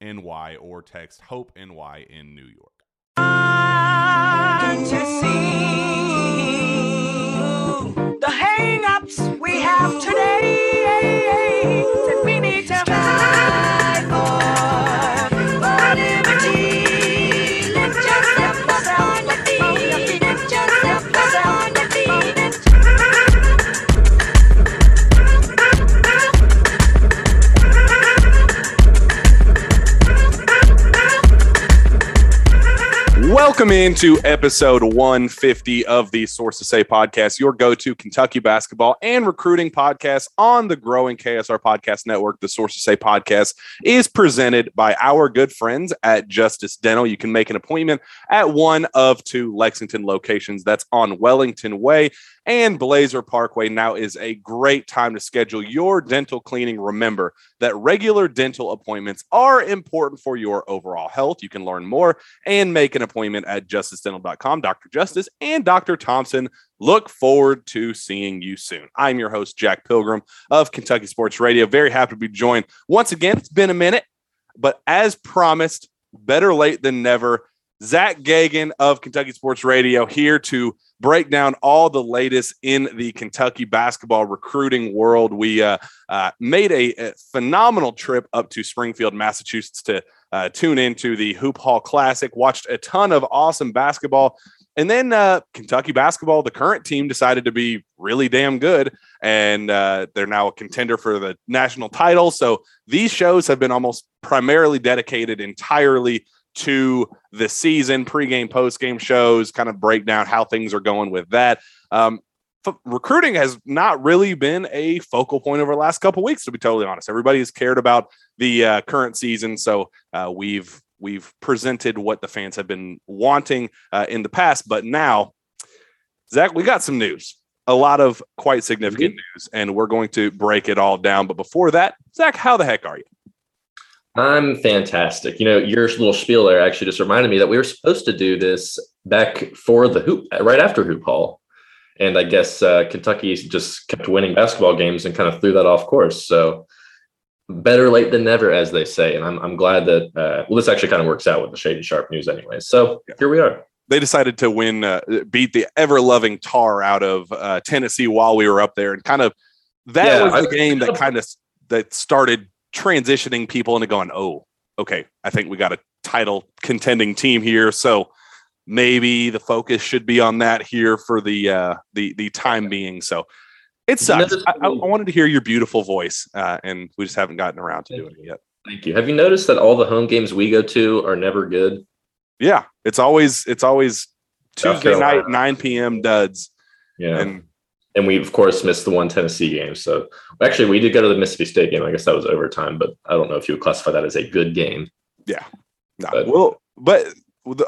NY or text Hope NY in New York. The hang-ups we have today need to Welcome into episode 150 of the Sources Say podcast, your go to Kentucky basketball and recruiting podcast on the growing KSR Podcast Network. The Sources Say podcast is presented by our good friends at Justice Dental. You can make an appointment at one of two Lexington locations. That's on Wellington Way and Blazer Parkway. Now is a great time to schedule your dental cleaning. Remember that regular dental appointments are important for your overall health. You can learn more and make an appointment at justicedental.com. Dr. Justice and Dr. Thompson look forward to seeing you soon. I'm your host, Jack Pilgrim of Kentucky Sports Radio. Very happy to be joined once again. It's been a minute, but as promised, better late than never. Zack Geoghegan of Kentucky Sports Radio here to break down all the latest in the Kentucky basketball recruiting world. We uh, uh, made a, a, phenomenal trip up to Springfield, Massachusetts to uh, tune into the Hoop Hall Classic, watched a ton of awesome basketball. And then uh, Kentucky basketball, the current team decided to be really damn good, and uh, they're now a contender for the national title. So these shows have been almost primarily dedicated entirely to the season, pregame, postgame shows, kind of break down how things are going with that. Um, f- recruiting has not really been a focal point over the last couple weeks, to be totally honest. Everybody has cared about the uh, current season, so uh, we've we've presented what the fans have been wanting uh, in the past, but now, Zack, we got some news. A lot of quite significant mm-hmm. news, and we're going to break it all down. But before that, Zack, how the heck are you? I'm fantastic. You know, your little spiel there actually just reminded me that we were supposed to do this back for the hoop right after Hoop Hall. And I guess uh, Kentucky just kept winning basketball games and kind of threw that off course. So better late than never, as they say. And I'm, I'm glad that, uh, well, this actually kind of works out with the Shaedon Sharpe news anyway. So yeah. here we are. They decided to win, uh, beat the ever loving tar out of uh, Tennessee while we were up there. And kind of that yeah, was the I, game that kind of that started transitioning people into going, oh, okay, I think we got a title contending team here. So maybe the focus should be on that here for the uh, the the time being. So It sucks. I, I wanted to hear your beautiful voice, uh, and we just haven't gotten around to doing it yet. Thank you. Have you noticed that all the home games we go to are never good? Yeah, it's always it's always Tuesday night, nine p.m. duds, Yeah. and and we of course missed the one Tennessee game. So actually, we did go to the Mississippi State game. I guess that was overtime, but I don't know if you would classify that as a good game. Yeah, no, But- well, but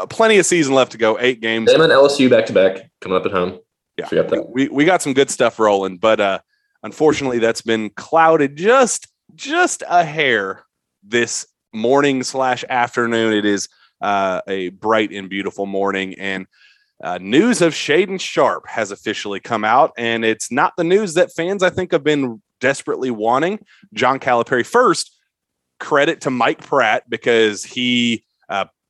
plenty of season left to go. Eight games. Them and LSU back to back coming up at home. Yeah, Forgot that. we we got some good stuff rolling, but uh, unfortunately, that's been clouded just just a hair this morning slash afternoon. It is uh, a bright and beautiful morning, and uh, news of Shaedon Sharpe has officially come out, and it's not the news that fans I think have been desperately wanting. John Calipari first credit to Mike Pratt because he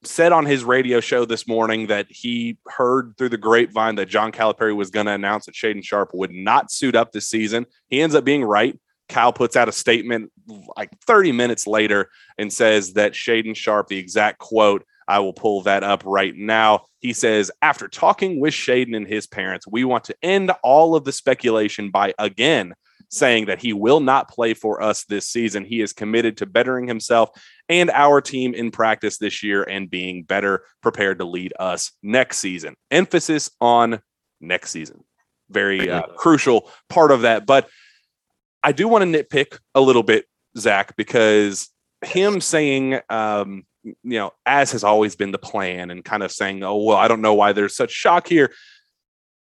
said on his radio show this morning that he heard through the grapevine that John Calipari was going to announce that Shaedon Sharpe would not suit up this season. He ends up being right. Cal puts out a statement like 30 minutes later and says that Shaedon Sharpe, the exact quote, I will pull that up right now. He says, after talking with Shaedon and his parents, we want to end all of the speculation by again saying that he will not play for us this season. He is committed to bettering himself and our team in practice this year and being better prepared to lead us next season. Emphasis on next season. Very uh, crucial part of that. But I do want to nitpick a little bit, Zack, because him saying, um, you know, as has always been the plan and kind of saying, oh, well, I don't know why there's such shock here.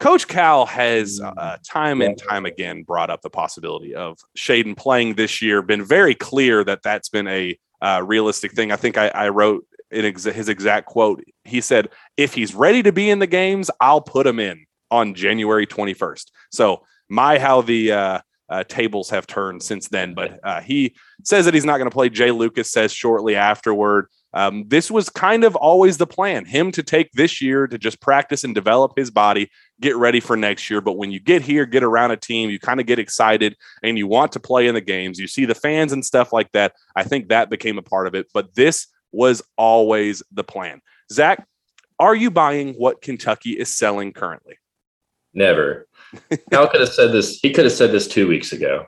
Coach Cal has uh, time and time again brought up the possibility of Shaedon playing this year, been very clear that that's been a uh, realistic thing. I think I, I wrote in ex- his exact quote. He said, if he's ready to be in the games, I'll put him in on January 21st. So, my how the uh, uh, tables have turned since then. But uh, he says that he's not going to play. Jay Lucas says shortly afterward. Um, this was kind of always the plan him to take this year to just practice and develop his body, get ready for next year. But when you get here, get around a team, you kind of get excited and you want to play in the games. You see the fans and stuff like that. I think that became a part of it. But this was always the plan. Zack, are you buying what Kentucky is selling currently? Never. Cal could have said this. He could have said this two weeks ago.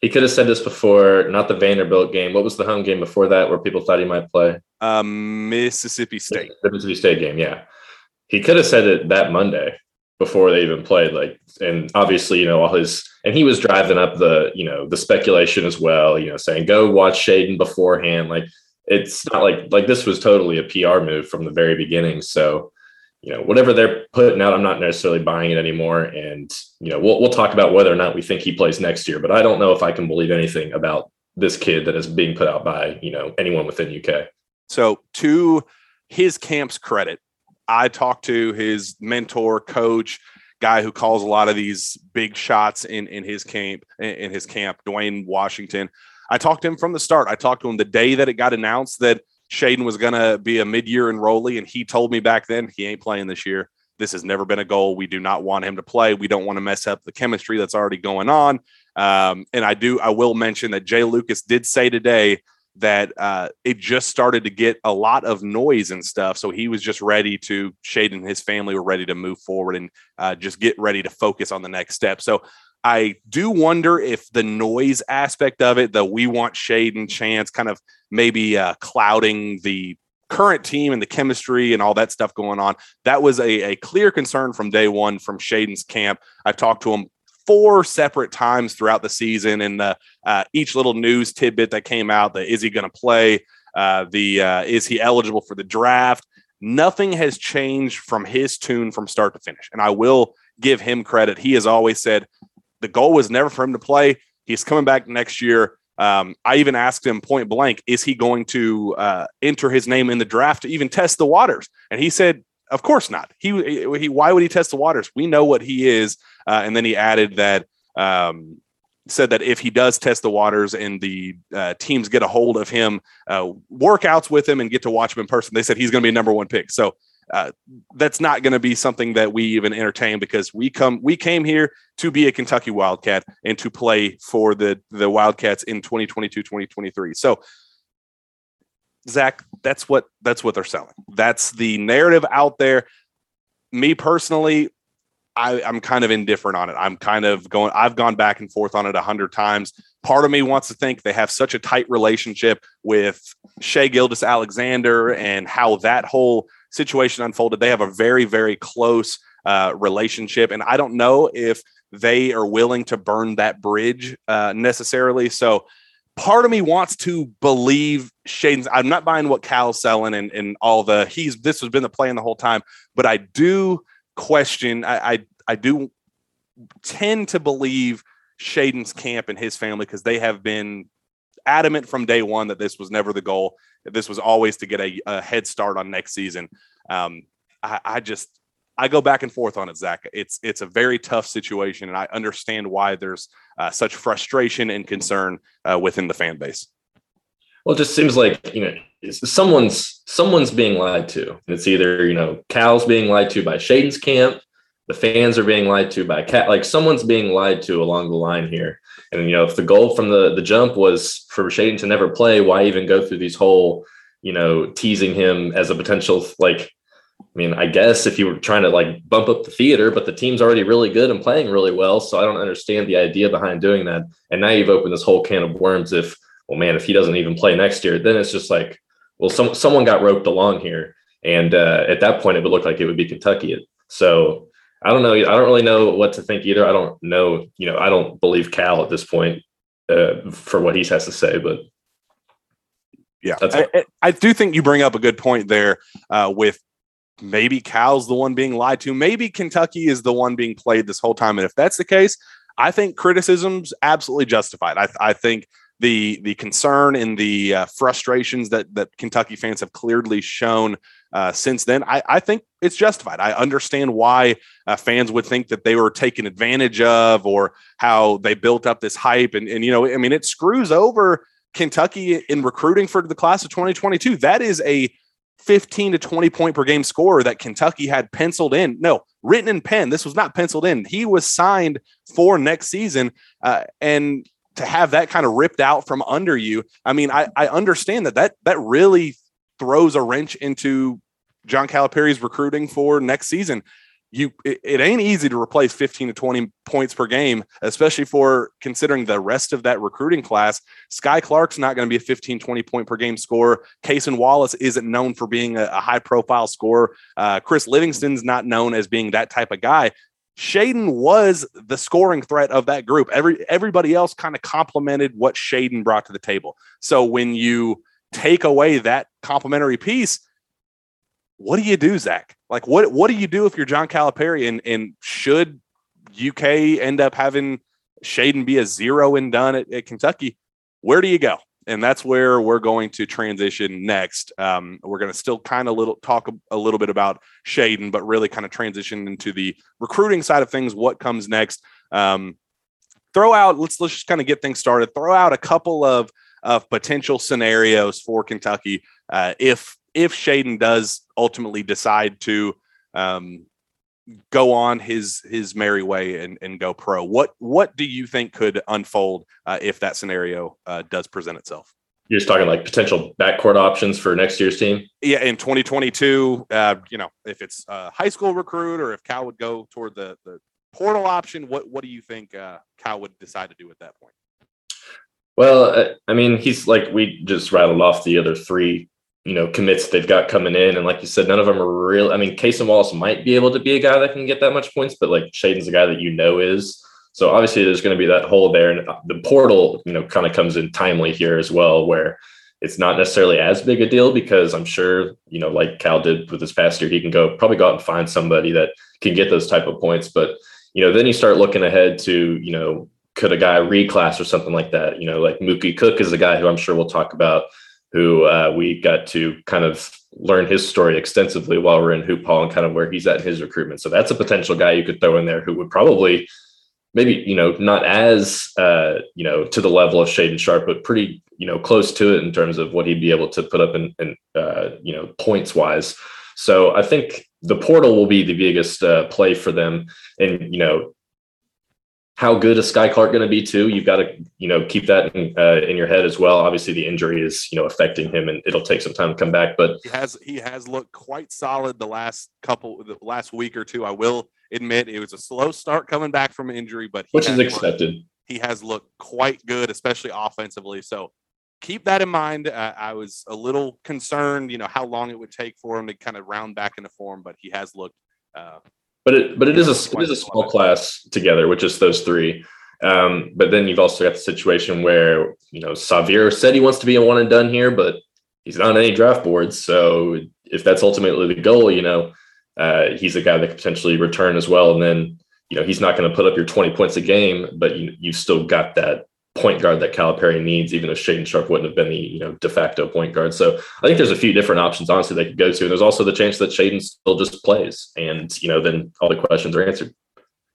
He could have said this before, not the Vanderbilt game. What was the home game before that where people thought he might play? Um, Mississippi State. The Mississippi State game, yeah. He could have said it that Monday before they even played. Like, and obviously, you know, all his and he was driving up the, you know, the speculation as well, you know, saying go watch Shaedon beforehand. Like it's not like like this was totally a PR move from the very beginning. So, you know, whatever they're putting out, I'm not necessarily buying it anymore. And, you know, we'll we'll talk about whether or not we think he plays next year, but I don't know if I can believe anything about this kid that is being put out by, you know, anyone within UK. So, to his camp's credit, I talked to his mentor, coach, guy who calls a lot of these big shots in in his camp in his camp, Dwayne Washington. I talked to him from the start. I talked to him the day that it got announced that Shaedon was going to be a mid-year enrollee, and he told me back then he ain't playing this year. This has never been a goal. We do not want him to play. We don't want to mess up the chemistry that's already going on. Um, and I do. I will mention that Jay Lucas did say today that uh, it just started to get a lot of noise and stuff. So he was just ready to, Shade and his family were ready to move forward and uh, just get ready to focus on the next step. So I do wonder if the noise aspect of it, the we want Shade and Chance kind of maybe uh, clouding the current team and the chemistry and all that stuff going on. That was a, a clear concern from day one from Shaedon's camp. I've talked to him four separate times throughout the season and uh, each little news tidbit that came out the is he going to play uh, the uh, is he eligible for the draft nothing has changed from his tune from start to finish and i will give him credit he has always said the goal was never for him to play he's coming back next year um, i even asked him point blank is he going to uh, enter his name in the draft to even test the waters and he said of course not. He, he why would he test the waters? We know what he is. Uh, and then he added that um, said that if he does test the waters and the uh, teams get a hold of him, uh, workouts with him and get to watch him in person, they said he's going to be a number one pick. So uh, that's not going to be something that we even entertain because we come we came here to be a Kentucky Wildcat and to play for the the Wildcats in 2022 2023. So Zack, that's what that's what they're selling. That's the narrative out there. Me personally, I, I'm kind of indifferent on it. I'm kind of going, I've gone back and forth on it a hundred times. Part of me wants to think they have such a tight relationship with Shai Gilgeous-Alexander and how that whole situation unfolded. They have a very, very close uh, relationship. And I don't know if they are willing to burn that bridge uh, necessarily. So part of me wants to believe Shaedon's. I'm not buying what Cal's selling and, and all the he's this has been the plan the whole time, but I do question. I I, I do tend to believe Shaedon's camp and his family because they have been adamant from day one that this was never the goal. This was always to get a, a head start on next season. Um, I, I just I go back and forth on it, Zack. It's it's a very tough situation, and I understand why there's uh, such frustration and concern uh, within the fan base. Well, it just seems like you know someone's someone's being lied to. It's either you know Cal's being lied to by Shaedon's camp, the fans are being lied to by Cat. Like someone's being lied to along the line here. And you know, if the goal from the the jump was for Shaedon to never play, why even go through these whole you know teasing him as a potential like I mean, I guess if you were trying to like bump up the theater, but the team's already really good and playing really well. So I don't understand the idea behind doing that. And now you've opened this whole can of worms. If, well, man, if he doesn't even play next year, then it's just like, well, some, someone got roped along here. And uh, at that point, it would look like it would be Kentucky. So I don't know. I don't really know what to think either. I don't know. You know, I don't believe Cal at this point uh, for what he has to say, but yeah, I, I, do think you bring up a good point there uh, with maybe Cal's the one being lied to. Maybe Kentucky is the one being played this whole time. And if that's the case, I think criticism's absolutely justified. I, I think the the concern and the uh, frustrations that that Kentucky fans have clearly shown uh, since then, I, I think it's justified. I understand why uh, fans would think that they were taken advantage of, or how they built up this hype, and and you know, I mean, it screws over Kentucky in recruiting for the class of 2022. That is a 15 to 20 point per game scorer that Kentucky had penciled in. No, written in pen. This was not penciled in. He was signed for next season. Uh, and to have that kind of ripped out from under you, I mean, I, I understand that that that really throws a wrench into John Calipari's recruiting for next season. You it, it, ain't easy to replace 15 to 20 points per game especially for considering the rest of that recruiting class. Skyy clark's not going to be a 15 20 point per game scorer. Cason wallace isn't known for being a, a high profile scorer. Uh, chris livingston's not known as being that type of guy Shaedon was the scoring threat of that group. Every everybody else kind of complemented what Shaedon brought to the table. So when you take away that complementary piece, what do you do, Zack? Like, what what do you do if you're John Calipari and and should UK end up having Shaedon be a zero and done at, at Kentucky? Where do you go? And that's where we're going to transition next. Um, we're going to still kind of little talk a, a, little bit about Shaedon, but really kind of transition into the recruiting side of things. What comes next? Um, throw out. Let's let's just kind of get things started. Throw out a couple of of potential scenarios for Kentucky uh, if if Shaedon does ultimately decide to um, go on his his merry way and, and go pro, what what do you think could unfold uh, if that scenario uh, does present itself? You're just talking like potential backcourt options for next year's team. Yeah, in 2022, uh, you know, if it's a high school recruit or if Cal would go toward the the portal option, what what do you think uh, Cal would decide to do at that point? Well, I mean, he's like we just rattled off the other three you know commits they've got coming in, and like you said, none of them are real. I mean, Cason Wallace might be able to be a guy that can get that much points, but like Shaedon's a guy that you know is. So obviously, there's going to be that hole there, and uh, the portal, you know, kind of comes in timely here as well, where it's not necessarily as big a deal because I'm sure, you know, like Cal did with this past year, he can go probably go out and find somebody that can get those type of points. But you know, then you start looking ahead to, you know, could a guy reclass or something like that? You know, like Mookie Cook is a guy who I'm sure we'll talk about who uh, we got to kind of learn his story extensively while we're in Hoop Hall and kind of where he's at in his recruitment. So that's a potential guy you could throw in there who would probably maybe, you know, not as, uh, you know, to the level of Shaedon Sharpe, but pretty, you know, close to it in terms of what he'd be able to put up in, in uh, you know, points wise. So I think the portal will be the biggest uh, play for them. And, you know, how good is Skyy Clark going to be too? You've got to you know keep that in, uh, in your head as well. Obviously, the injury is you know affecting him, and it'll take some time to come back. But he has he has looked quite solid the last couple the last week or two. I will admit it was a slow start coming back from injury, but he which is looked- expected. he has looked quite good, especially offensively. So keep that in mind. Uh, I was a little concerned, you know, how long it would take for him to kind of round back into form, but he has looked. Uh, But it but it is a it is a small class together, which is those three. Um, but then you've also got the situation where you know Sahvir said he wants to be a one and done here, but he's not on any draft boards. So if that's ultimately the goal, you know, uh, he's a guy that could potentially return as well. And then you know he's not going to put up your twenty points a game, but you you've still got that point guard that Calipari needs, even if Shaedon Sharpe wouldn't have been the you know de facto point guard. So I think there's a few different options, honestly, they could go to. And there's also the chance that Shaedon still just plays, and you know then all the questions are answered.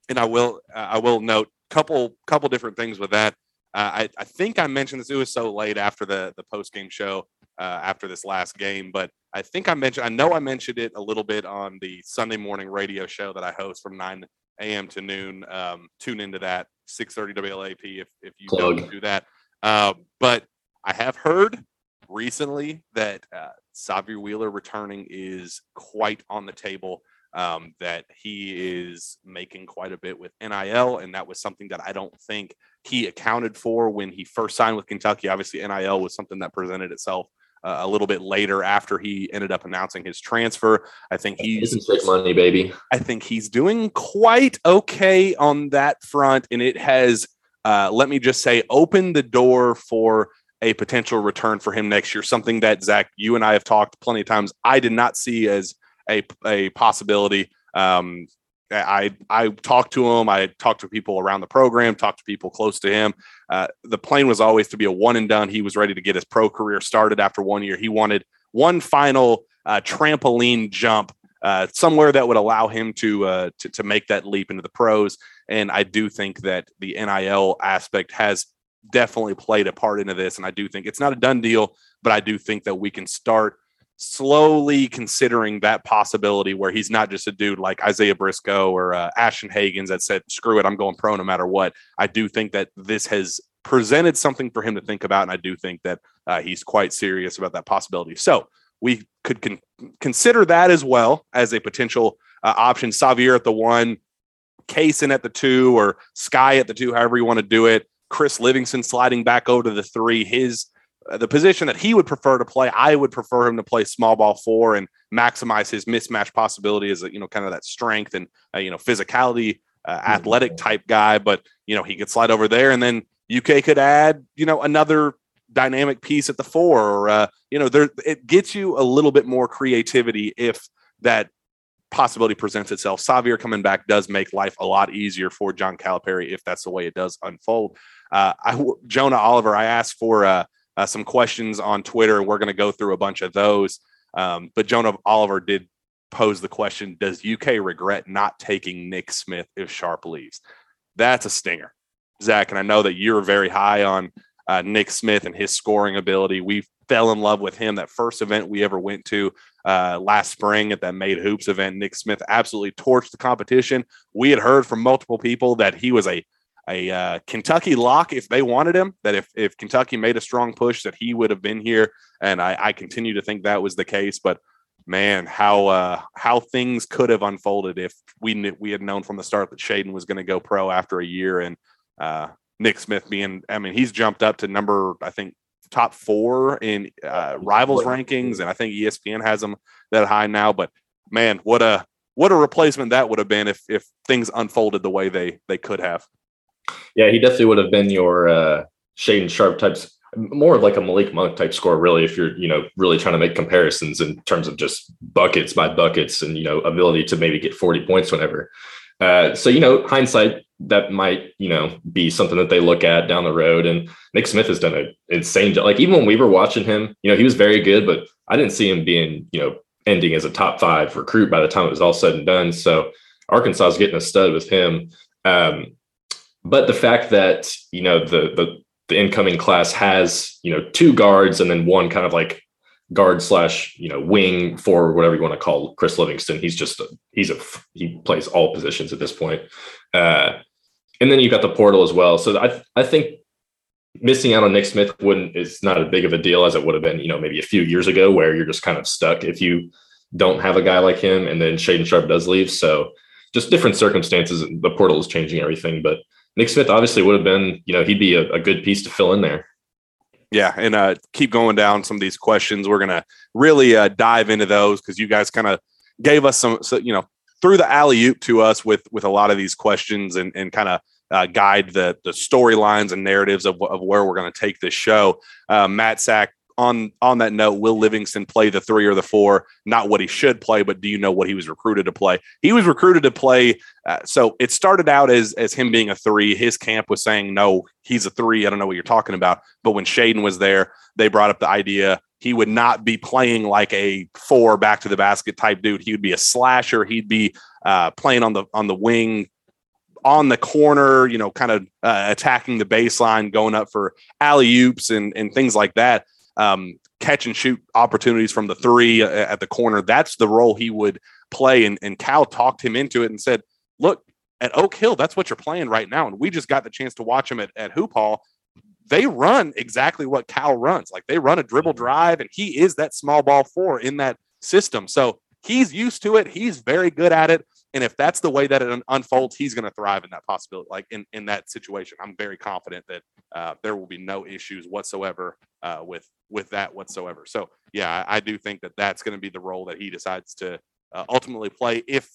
and I will, uh, I will note couple, couple different things with that. Uh, I, I think I mentioned this. It was so late after the the post game show, uh, after this last game, but I think I mentioned. I know I mentioned it a little bit on the Sunday morning radio show that I host from nine a.m. to noon. Um, tune into that 6:30 WLAP if if you don't do that. Uh, but I have heard recently that uh, Sahvir Wheeler returning is quite on the table. Um, that he is making quite a bit with NIL, and that was something that I don't think he accounted for when he first signed with Kentucky. Obviously, NIL was something that presented itself uh, a little bit later after he ended up announcing his transfer. I think he's money, baby. I think he's doing quite okay on that front, and it has, uh, let me just say, opened the door for a potential return for him next year. Something that Zack, you and I have talked plenty of times. I did not see as a a possibility. Um, I I talked to him. I talked to people around the program. Talked to people close to him. Uh, the plan was always to be a one and done. He was ready to get his pro career started after one year. He wanted one final uh, trampoline jump uh, somewhere that would allow him to, uh, to to make that leap into the pros. And I do think that the NIL aspect has definitely played a part into this. And I do think it's not a done deal, but I do think that we can start slowly considering that possibility where he's not just a dude like Isaiah Briscoe or uh, Ashton Hagans that said, "Screw it, I'm going pro no matter what." I do think that this has presented something for him to think about, and I do think that uh, he's quite serious about that possibility. So we could con- consider that as well as a potential uh, option. Sahvir at the one, Cason at the two, or Skyy at the two, however you want to do it. Chris Livingston sliding back over to the three. His the position that he would prefer to play, I would prefer him to play small ball four and maximize his mismatch possibility as a, you know kind of that strength and uh, you know physicality, uh, athletic type guy. But you know he could slide over there, and then UK could add you know another dynamic piece at the four, or uh, you know there it gets you a little bit more creativity if that possibility presents itself. Sahvir coming back does make life a lot easier for John Calipari if that's the way it does unfold. Uh, I, Jonah Oliver, I asked for uh, uh, some questions on Twitter. We're going to go through a bunch of those. Um, but Jonah Oliver did pose the question Does UK regret not taking Nick Smith if Sharpe leaves? That's a stinger, Zack. And I know that you're very high on uh, Nick Smith and his scoring ability. We fell in love with him that first event we ever went to uh, last spring at that Made Hoops event. Nick Smith absolutely torched the competition. We had heard from multiple people that he was a a uh, Kentucky lock if they wanted him. That if if Kentucky made a strong push, that he would have been here. And I, I continue to think that was the case. But man, how uh, how things could have unfolded if we knew, we had known from the start that Shaedon was going to go pro after a year, and uh, Nick Smith being. I mean, he's jumped up to number I think top four in uh, rivals rankings, and I think ESPN has him that high now. But man, what a what a replacement that would have been if if things unfolded the way they they could have. Yeah, he definitely would have been your uh, Shaedon Sharpe types, more of like a Malik Monk type score, really, if you're, you know, really trying to make comparisons in terms of just buckets by buckets and, you know, ability to maybe get 40 points whenever. Uh, so, you know, hindsight, that might, you know, be something that they look at down the road. And Nick Smith has done an insane job. Like, even when we were watching him, you know, he was very good, but I didn't see him being, you know, ending as a top five recruit by the time it was all said and done. So, Arkansas is getting a stud with him. Um, but the fact that you know the the the incoming class has you know two guards and then one kind of like guard slash you know wing for whatever you want to call Chris Livingston. He's just a, he's a he plays all positions at this point. Uh, and then you've got the portal as well. So I I think missing out on Nick Smith wouldn't is not as big of a deal as it would have been you know maybe a few years ago where you're just kind of stuck if you don't have a guy like him and then Shaedon Sharpe does leave. So just different circumstances. The portal is changing everything, but Nick Smith obviously would have been, you know, he'd be a, a good piece to fill in there. Yeah, and uh, keep going down some of these questions. We're gonna really uh, dive into those because you guys kind of gave us some, so, you know, threw the alley oop to us with with a lot of these questions and and kind of uh, guide the the storylines and narratives of, of where we're going to take this show. Uh, Matt Sack on on that note, will Livingston play the three or the four? Not what he should play, but do you know what he was recruited to play? He was recruited to play. Uh, so it started out as as him being a three. His camp was saying no, he's a three. I don't know what you're talking about. But when Shaedon was there, they brought up the idea he would not be playing like a four back to the basket type dude. He would be a slasher. He'd be uh, playing on the on the wing, on the corner, you know, kind of uh, attacking the baseline, going up for alley oops and and things like that um, catch and shoot opportunities from the three uh, at the corner. That's the role he would play. And, and Cal talked him into it and said, look, at Oak Hill, that's what you're playing right now. And we just got the chance to watch him at, at Hoop Hall. They run exactly what Cal runs. Like they run a dribble mm-hmm. drive, and he is that small ball four in that system. So he's used to it. He's very good at it. And if that's the way that it unfolds, he's going to thrive in that possibility, like in, in that situation. I'm very confident that uh, there will be no issues whatsoever uh, with with that whatsoever. So yeah, I, I do think that that's going to be the role that he decides to uh, ultimately play. If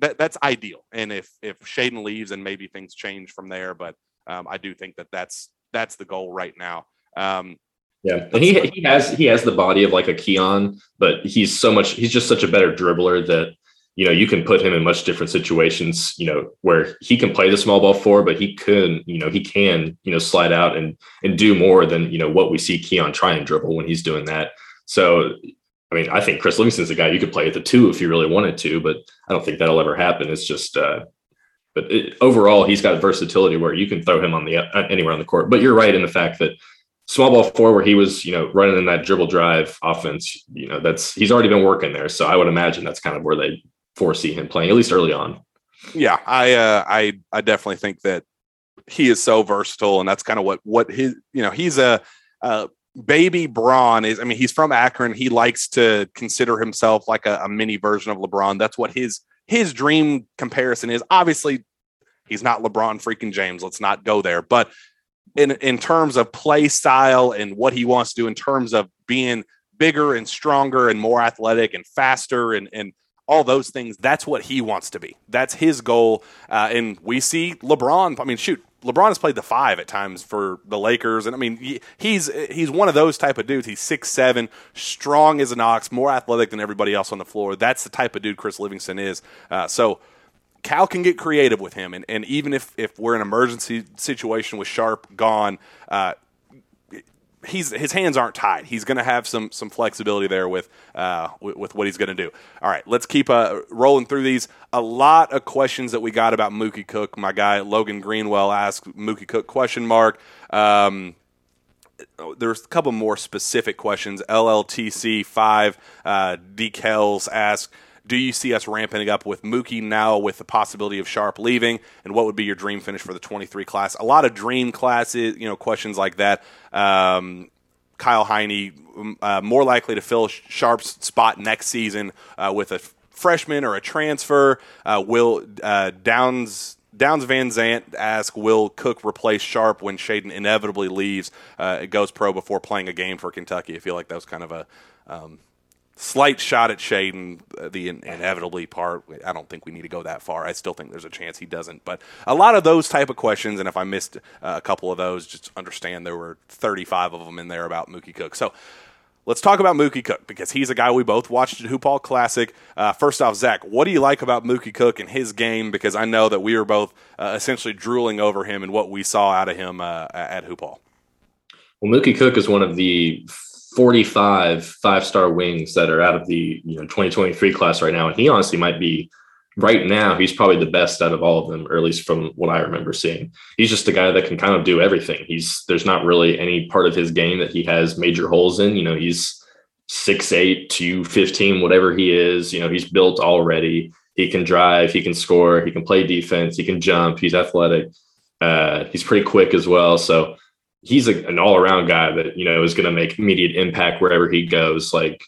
that that's ideal, and if if Shaedon leaves and maybe things change from there, but um, I do think that that's that's the goal right now. Um, yeah, and he he has he has the body of like a Keion, but he's so much he's just such a better dribbler that you know, you can put him in much different situations, you know, where he can play the small ball four, but he could, you know, he can, you know, slide out and and do more than, you know, what we see Keion try and dribble when he's doing that. So I mean, I think Chris Livingston's a guy you could play at the two if you really wanted to, but I don't think that'll ever happen. It's just uh but it, overall, he's got versatility where you can throw him on the uh, anywhere on the court. But you're right in the fact that small ball four, where he was, you know, running in that dribble drive offense, you know, that's he's already been working there. So I would imagine that's kind of where they foresee him playing at least early on. Yeah, I uh, I I definitely think that he is so versatile, and that's kind of what what his you know he's a, baby Braun is. I mean, he's from Akron. He likes to consider himself like a, a mini version of LeBron. That's what his his dream comparison is. Obviously, he's not LeBron freaking James. Let's not go there, but in in terms of play style and what he wants to do in terms of being bigger and stronger and more athletic and faster and and all those things. That's what he wants to be. That's his goal. Uh, and we see LeBron. I mean, shoot, LeBron has played the five at times for the Lakers, and I mean, he's he's one of those type of dudes. He's six seven, strong as an ox, more athletic than everybody else on the floor. That's the type of dude Chris Livingston is. Uh, so. Cal can get creative with him, and, and even if, if we're in an emergency situation with Sharpe gone, uh, he's his hands aren't tied. He's going to have some some flexibility there with uh, with, with what he's going to do. All right, let's keep uh, rolling through these. A lot of questions that we got about Mookie Cook. My guy Logan Greenwell asked Mookie Cook question mark. Um, there's a couple more specific questions. LLTC five uh, decals ask do you see us ramping up with Mookie now with the possibility of Sharpe leaving? And what would be your dream finish for the 23 class? A lot of dream classes, you know, questions like that. Um, Kyle Heine, um, uh, more likely to fill Sharpe's spot next season uh, with a freshman or a transfer. Uh, will uh, Downs Downs Van Zant ask, will Cook replace Sharpe when Shaedon inevitably leaves? Uh, it goes pro before playing a game for Kentucky. I feel like that was kind of a um, slight shot at Shaedon, uh, the in- inevitably part. I don't think we need to go that far. I still think there's a chance he doesn't. But a lot of those type of questions, and if I missed uh, a couple of those, just understand there were 35 of them in there about Mookie Cook. So let's talk about Mookie Cook because he's a guy we both watched at Hoop Hall Classic. Uh, first off, Zack, what do you like about Mookie Cook and his game? Because I know that we were both uh, essentially drooling over him and what we saw out of him uh, at Hoop Hall. Well, Mookie Cook is one of the 45 five star wings that are out of the you know 2023 class right now and he honestly might be right now he's probably the best out of all of them or at least from what i remember seeing. He's just a guy that can kind of do everything. He's there's not really any part of his game that he has major holes in. You know he's 6'8 to 15 whatever he is you know he's built already. He can drive he can score he can play defense he can jump he's athletic uh, he's pretty quick as well. So he's a, an all around guy that you know is going to make immediate impact wherever he goes. Like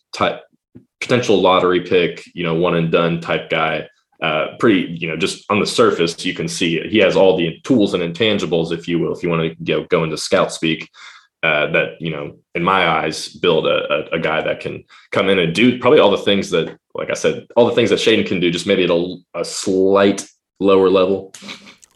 potential lottery pick, you know, one and done type guy. uh, pretty, you know, just on the surface, you can see he has all the tools and intangibles, if you will, if you want to you know, go into scout speak, uh, that, you know, in my eyes, build a, a, a, guy that can come in and do probably all the things that, like I said, all the things that Shaedon can do, just maybe at a, a slight lower level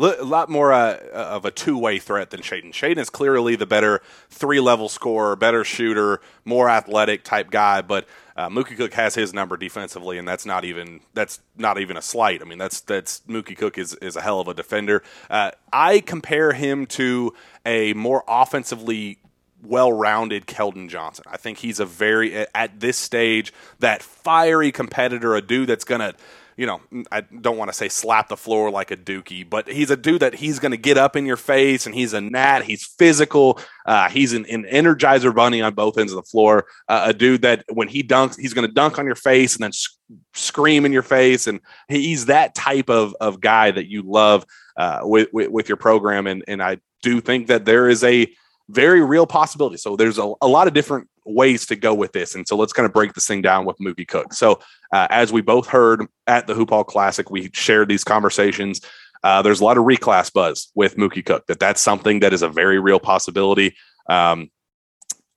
a lot more uh, of a two-way threat than Shaedon. Shaedon is clearly the better three-level scorer, better shooter, more athletic type guy, but uh, Mookie Cook has his number defensively, and that's not even that's not even a slight. I mean, that's that's Mookie Cook is is a hell of a defender. Uh, I compare him to a more offensively well-rounded Keldon Johnson. I think he's a very at this stage that fiery competitor, a dude that's gonna you know, I don't want to say slap the floor like a dookie, but he's a dude that he's going to get up in your face and he's a gnat. He's physical. Uh, he's an, an, energizer bunny on both ends of the floor. Uh, a dude that when he dunks, he's going to dunk on your face and then sc- scream in your face. And he's that type of, of guy that you love uh, with, with, with, your program. And, and I do think that there is a very real possibility. So there's a, a lot of different ways to go with this. And so let's kind of break this thing down with Mookie Cook. So uh, as we both heard at the Hoop Hall Classic, we shared these conversations. Uh, there's a lot of reclass buzz with Mookie Cook. That that's something that is a very real possibility. Um,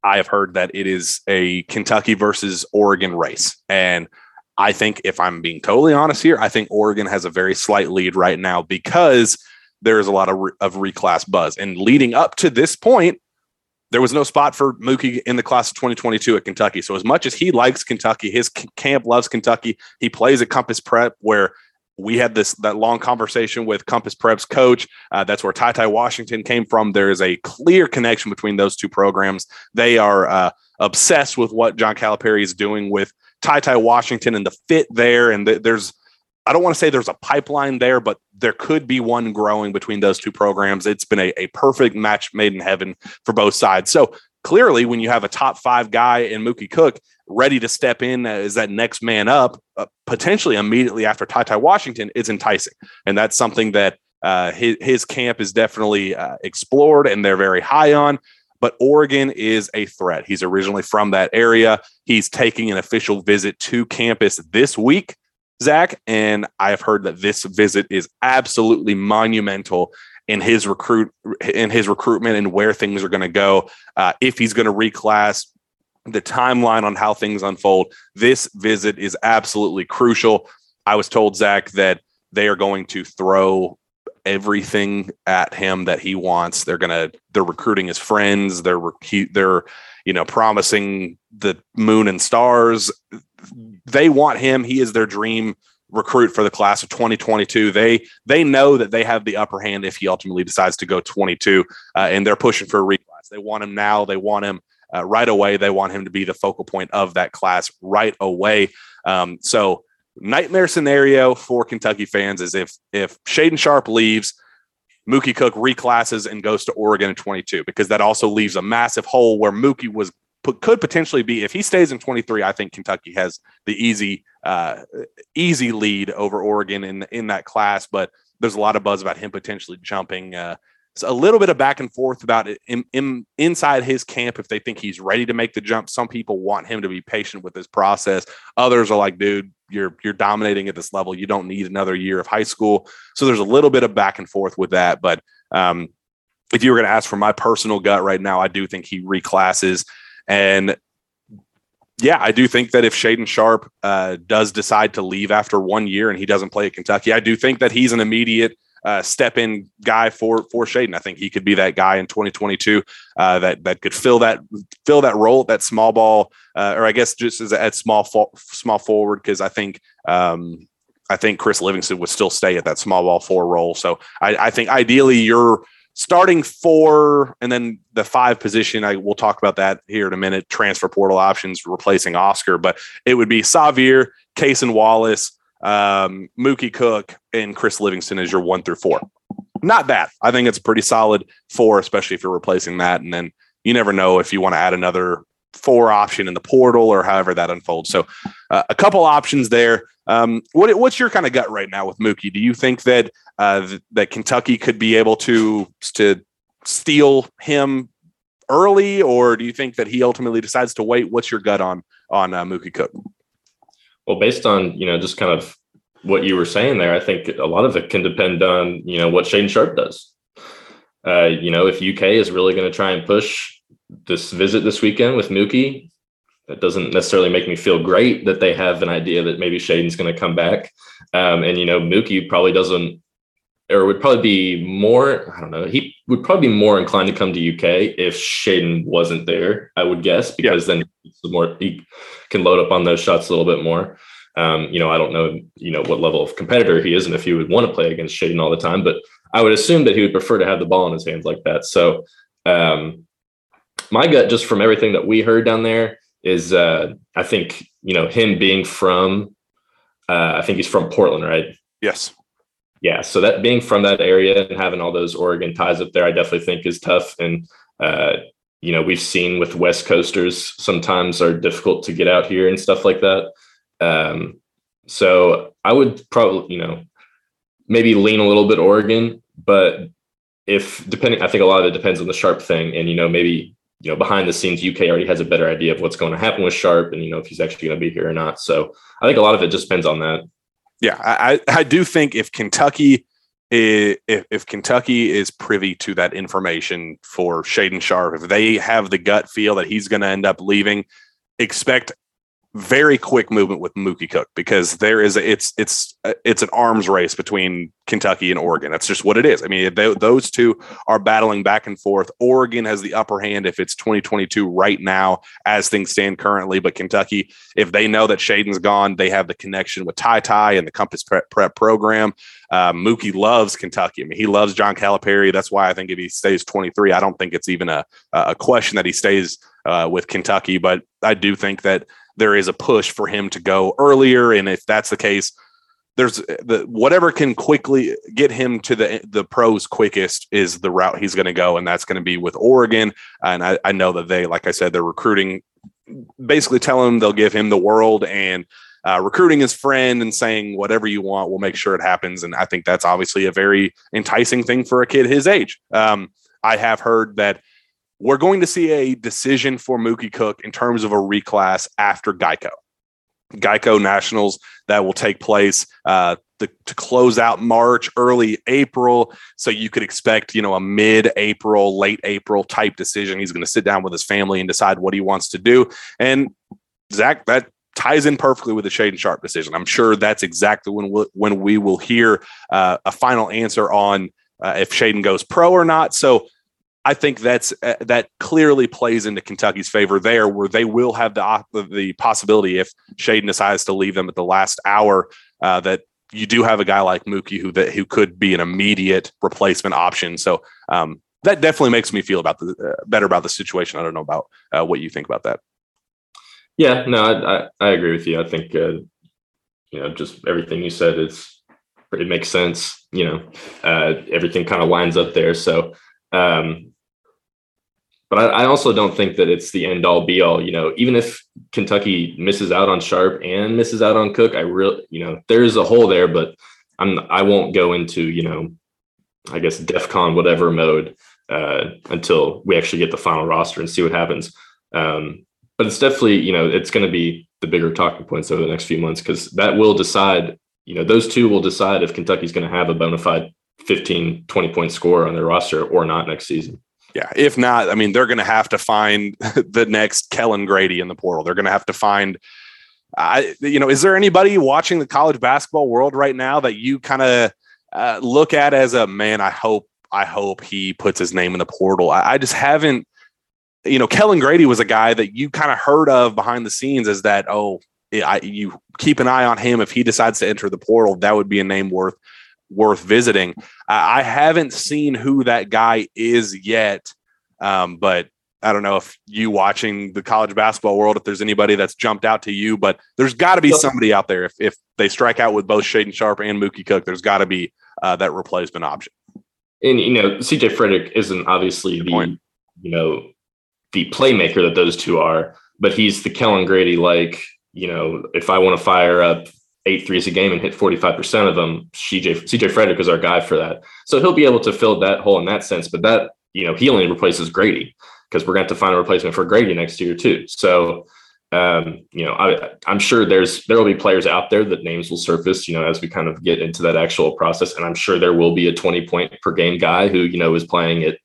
I have heard that it is a Kentucky versus Oregon race, and I think if I'm being totally honest here, I think Oregon has a very slight lead right now because there is a lot of, re- of reclass buzz. And leading up to this point, there was no spot for Mookie in the class of 2022 at Kentucky. So as much as he likes Kentucky, his camp loves Kentucky. He plays at Compass Prep, where we had this that long conversation with Compass Prep's coach. Uh, that's where Ty Ty Washington came from. There is a clear connection between those two programs. They are uh, obsessed with what John Calipari is doing with Ty Ty Washington and the fit there. And th- there's I don't want to say there's a pipeline there, but there could be one growing between those two programs. It's been a, a perfect match made in heaven for both sides. So clearly, when you have a top five guy in Mookie Cook ready to step in as that next man up, uh, potentially immediately after Ty Ty Washington, it's enticing. And that's something that uh, his, his camp is definitely uh, explored and they're very high on. But Oregon is a threat. He's originally from that area. He's taking an official visit to campus this week. Zack, and I have heard that this visit is absolutely monumental in his recruit in his recruitment and where things are going to go. Uh, if he's going to reclass, the timeline on how things unfold. This visit is absolutely crucial. I was told Zack that they are going to throw everything at him that he wants. They're gonna they're recruiting his friends. They're they're you know promising the moon and stars they want him. He is their dream recruit for the class of 2022. They they know that they have the upper hand if he ultimately decides to go 22, uh, and they're pushing for a reclass. They want him now. They want him uh, right away. They want him to be the focal point of that class right away. Um, so nightmare scenario for Kentucky fans is if if Shaedon Sharpe leaves. Mookie Cook reclasses and goes to Oregon in 22 because that also leaves a massive hole where Mookie was could potentially be if he stays in 23 i think kentucky has the easy uh, easy lead over oregon in in that class but there's a lot of buzz about him potentially jumping uh, so a little bit of back and forth about it in, in, inside his camp if they think he's ready to make the jump some people want him to be patient with this process others are like dude you're you're dominating at this level you don't need another year of high school. So there's a little bit of back and forth with that but um, if you were going to ask for my personal gut right now i do think he reclasses. And yeah, I do think that if Shaedon Sharpe uh, does decide to leave after one year and he doesn't play at Kentucky, I do think that he's an immediate uh, step in guy for for Shaedon. I think he could be that guy in 2022 uh, that that could fill that fill that role, at that small ball, uh, or I guess just as at small small forward because I think. Um, I think Chris Livingston would still stay at that small ball four role. So I, I think ideally you're starting four and then the five position i will talk about that here in a minute transfer portal options replacing oscar but it would be Sahvir, case and Wallace um, mookie cook and chris livingston as your one through four. Not bad. I think it's pretty solid four especially if you're replacing that. And then you never know if you want to add another four option in the portal or however that unfolds. So uh, a couple options there. Um, what, what's your kind of gut right now with mookie? Do you think that uh, that Kentucky could be able to to steal him early, or do you think that he ultimately decides to wait? What's your gut on on uh, Mookie Cook? Well, based on you know just kind of what you were saying there, I think a lot of it can depend on you know what Shaedon Sharpe does. Uh, you know, if UK is really going to try and push this visit this weekend with Mookie, that doesn't necessarily make me feel great that they have an idea that maybe Shaedon's going to come back. Um, and you know, Mookie probably doesn't, or would probably be more. I don't know. He would probably be more inclined to come to UK if Shaedon wasn't there. I would guess because then the more he can load up on those shots a little bit more. Um, you know, I don't know, you know, what level of competitor he is and if he would want to play against Shaedon all the time, but I would assume that he would prefer to have the ball in his hands like that. So, um, my gut, just from everything that we heard down there, is uh, I think you know him being from, uh, I think he's from Portland, right? Yes. Yeah. So that being from that area and having all those Oregon ties up there, I definitely think is tough. And uh, you know, we've seen with West Coasters sometimes are difficult to get out here and stuff like that. Um, so I would probably, you know, maybe lean a little bit Oregon, but if depending, I think a lot of it depends on the Sharpe thing, and you know, maybe you know behind the scenes, UK already has a better idea of what's going to happen with Sharpe, and you know if he's actually going to be here or not. So I think a lot of it just depends on that. Yeah, I I do think if Kentucky if, if Kentucky is privy to that information for Shaedon Sharpe, if they have the gut feel that he's going to end up leaving, expect very quick movement with Mookie Cook because there is a, it's it's uh, it's an arms race between Kentucky and Oregon. That's just what it is. I mean, they, those two are battling back and forth. Oregon has the upper hand if it's 2022 right now as things stand currently, but Kentucky, if they know that Shaedon's gone, they have the connection with Ty Ty and the Compass Prep, Prep program. Uh, Mookie loves Kentucky. I mean, he loves John Calipari. That's why I think if he stays 23, I don't think it's even a a question that he stays uh, with Kentucky. But I do think that there is a push for him to go earlier. And if that's the case, there's the whatever can quickly get him to the the pros quickest is the route he's going to go, and that's going to be with Oregon. And I, I know that they, like I said, they're recruiting, basically telling him they'll give him the world and uh, recruiting his friend and saying whatever you want, we'll make sure it happens. And I think that's obviously a very enticing thing for a kid his age. Um, I have heard that we're going to see a decision for Mookie Cook in terms of a reclass after Geico. Geico Nationals that will take place uh, to close out March, early April. So you could expect, you know, a mid-April, late April type decision. He's going to sit down with his family and decide what he wants to do. And Zach, that ties in perfectly with the Shaedon Sharpe decision. I'm sure that's exactly when we when we will hear uh, a final answer on uh, if Shaedon goes pro or not. So I think that's uh, that clearly plays into Kentucky's favor there, where they will have the the possibility if Shaedon decides to leave them at the last hour uh, that you do have a guy like Mookie who that who could be an immediate replacement option. So um, that definitely makes me feel about the uh, better about the situation. I don't know about uh, what you think about that. Yeah, no, I I, I agree with you. I think uh, you know just everything you said is it makes sense. You know, uh, everything kind of lines up there. So. Um, but I, I, also don't think that it's the end all be all. You know, even if Kentucky misses out on Sharpe and misses out on Cook, I really, you know, there's a hole there, but I'm I won't go into you know, I guess DefCon whatever mode uh, until we actually get the final roster and see what happens. Um, but it's definitely you know it's going to be the bigger talking points over the next few months because that will decide. You know, those two will decide if Kentucky's going to have a bona fide 15, 20 point score on their roster or not next season. Yeah, if not, I mean, they're going to have to find the next Kellan Grady in the portal. They're going to have to find, I, you know, is there anybody watching the college basketball world right now that you kind of uh, look at as a man? I hope, I hope he puts his name in the portal. I, I just haven't, you know, Kellan Grady was a guy that you kind of heard of behind the scenes as that, oh, I, you keep an eye on him. If he decides to enter the portal, that would be a name worth worth visiting. I haven't seen who that guy is yet, um, but I don't know if you watching the college basketball world, if there's anybody that's jumped out to you, but there's got to be somebody out there. If, if they strike out with both Shaedon Sharpe and Mookie Cook, there's got to be uh, that replacement option. And you know, CJ Frederick isn't obviously Good the point. you know the playmaker that those two are, but he's the Kellan Grady like you know if I want to fire up eight threes a game and hit 45% of them, CJ, CJ Frederick is our guy for that. So he'll be able to fill that hole in that sense. But that, you know, he only replaces Grady because we're going to have to find a replacement for Grady next year too. So, um, you know, I, I'm sure there's there will be players out there that names will surface, you know, as we kind of get into that actual process. And I'm sure there will be a 20 point per game guy who, you know, is playing at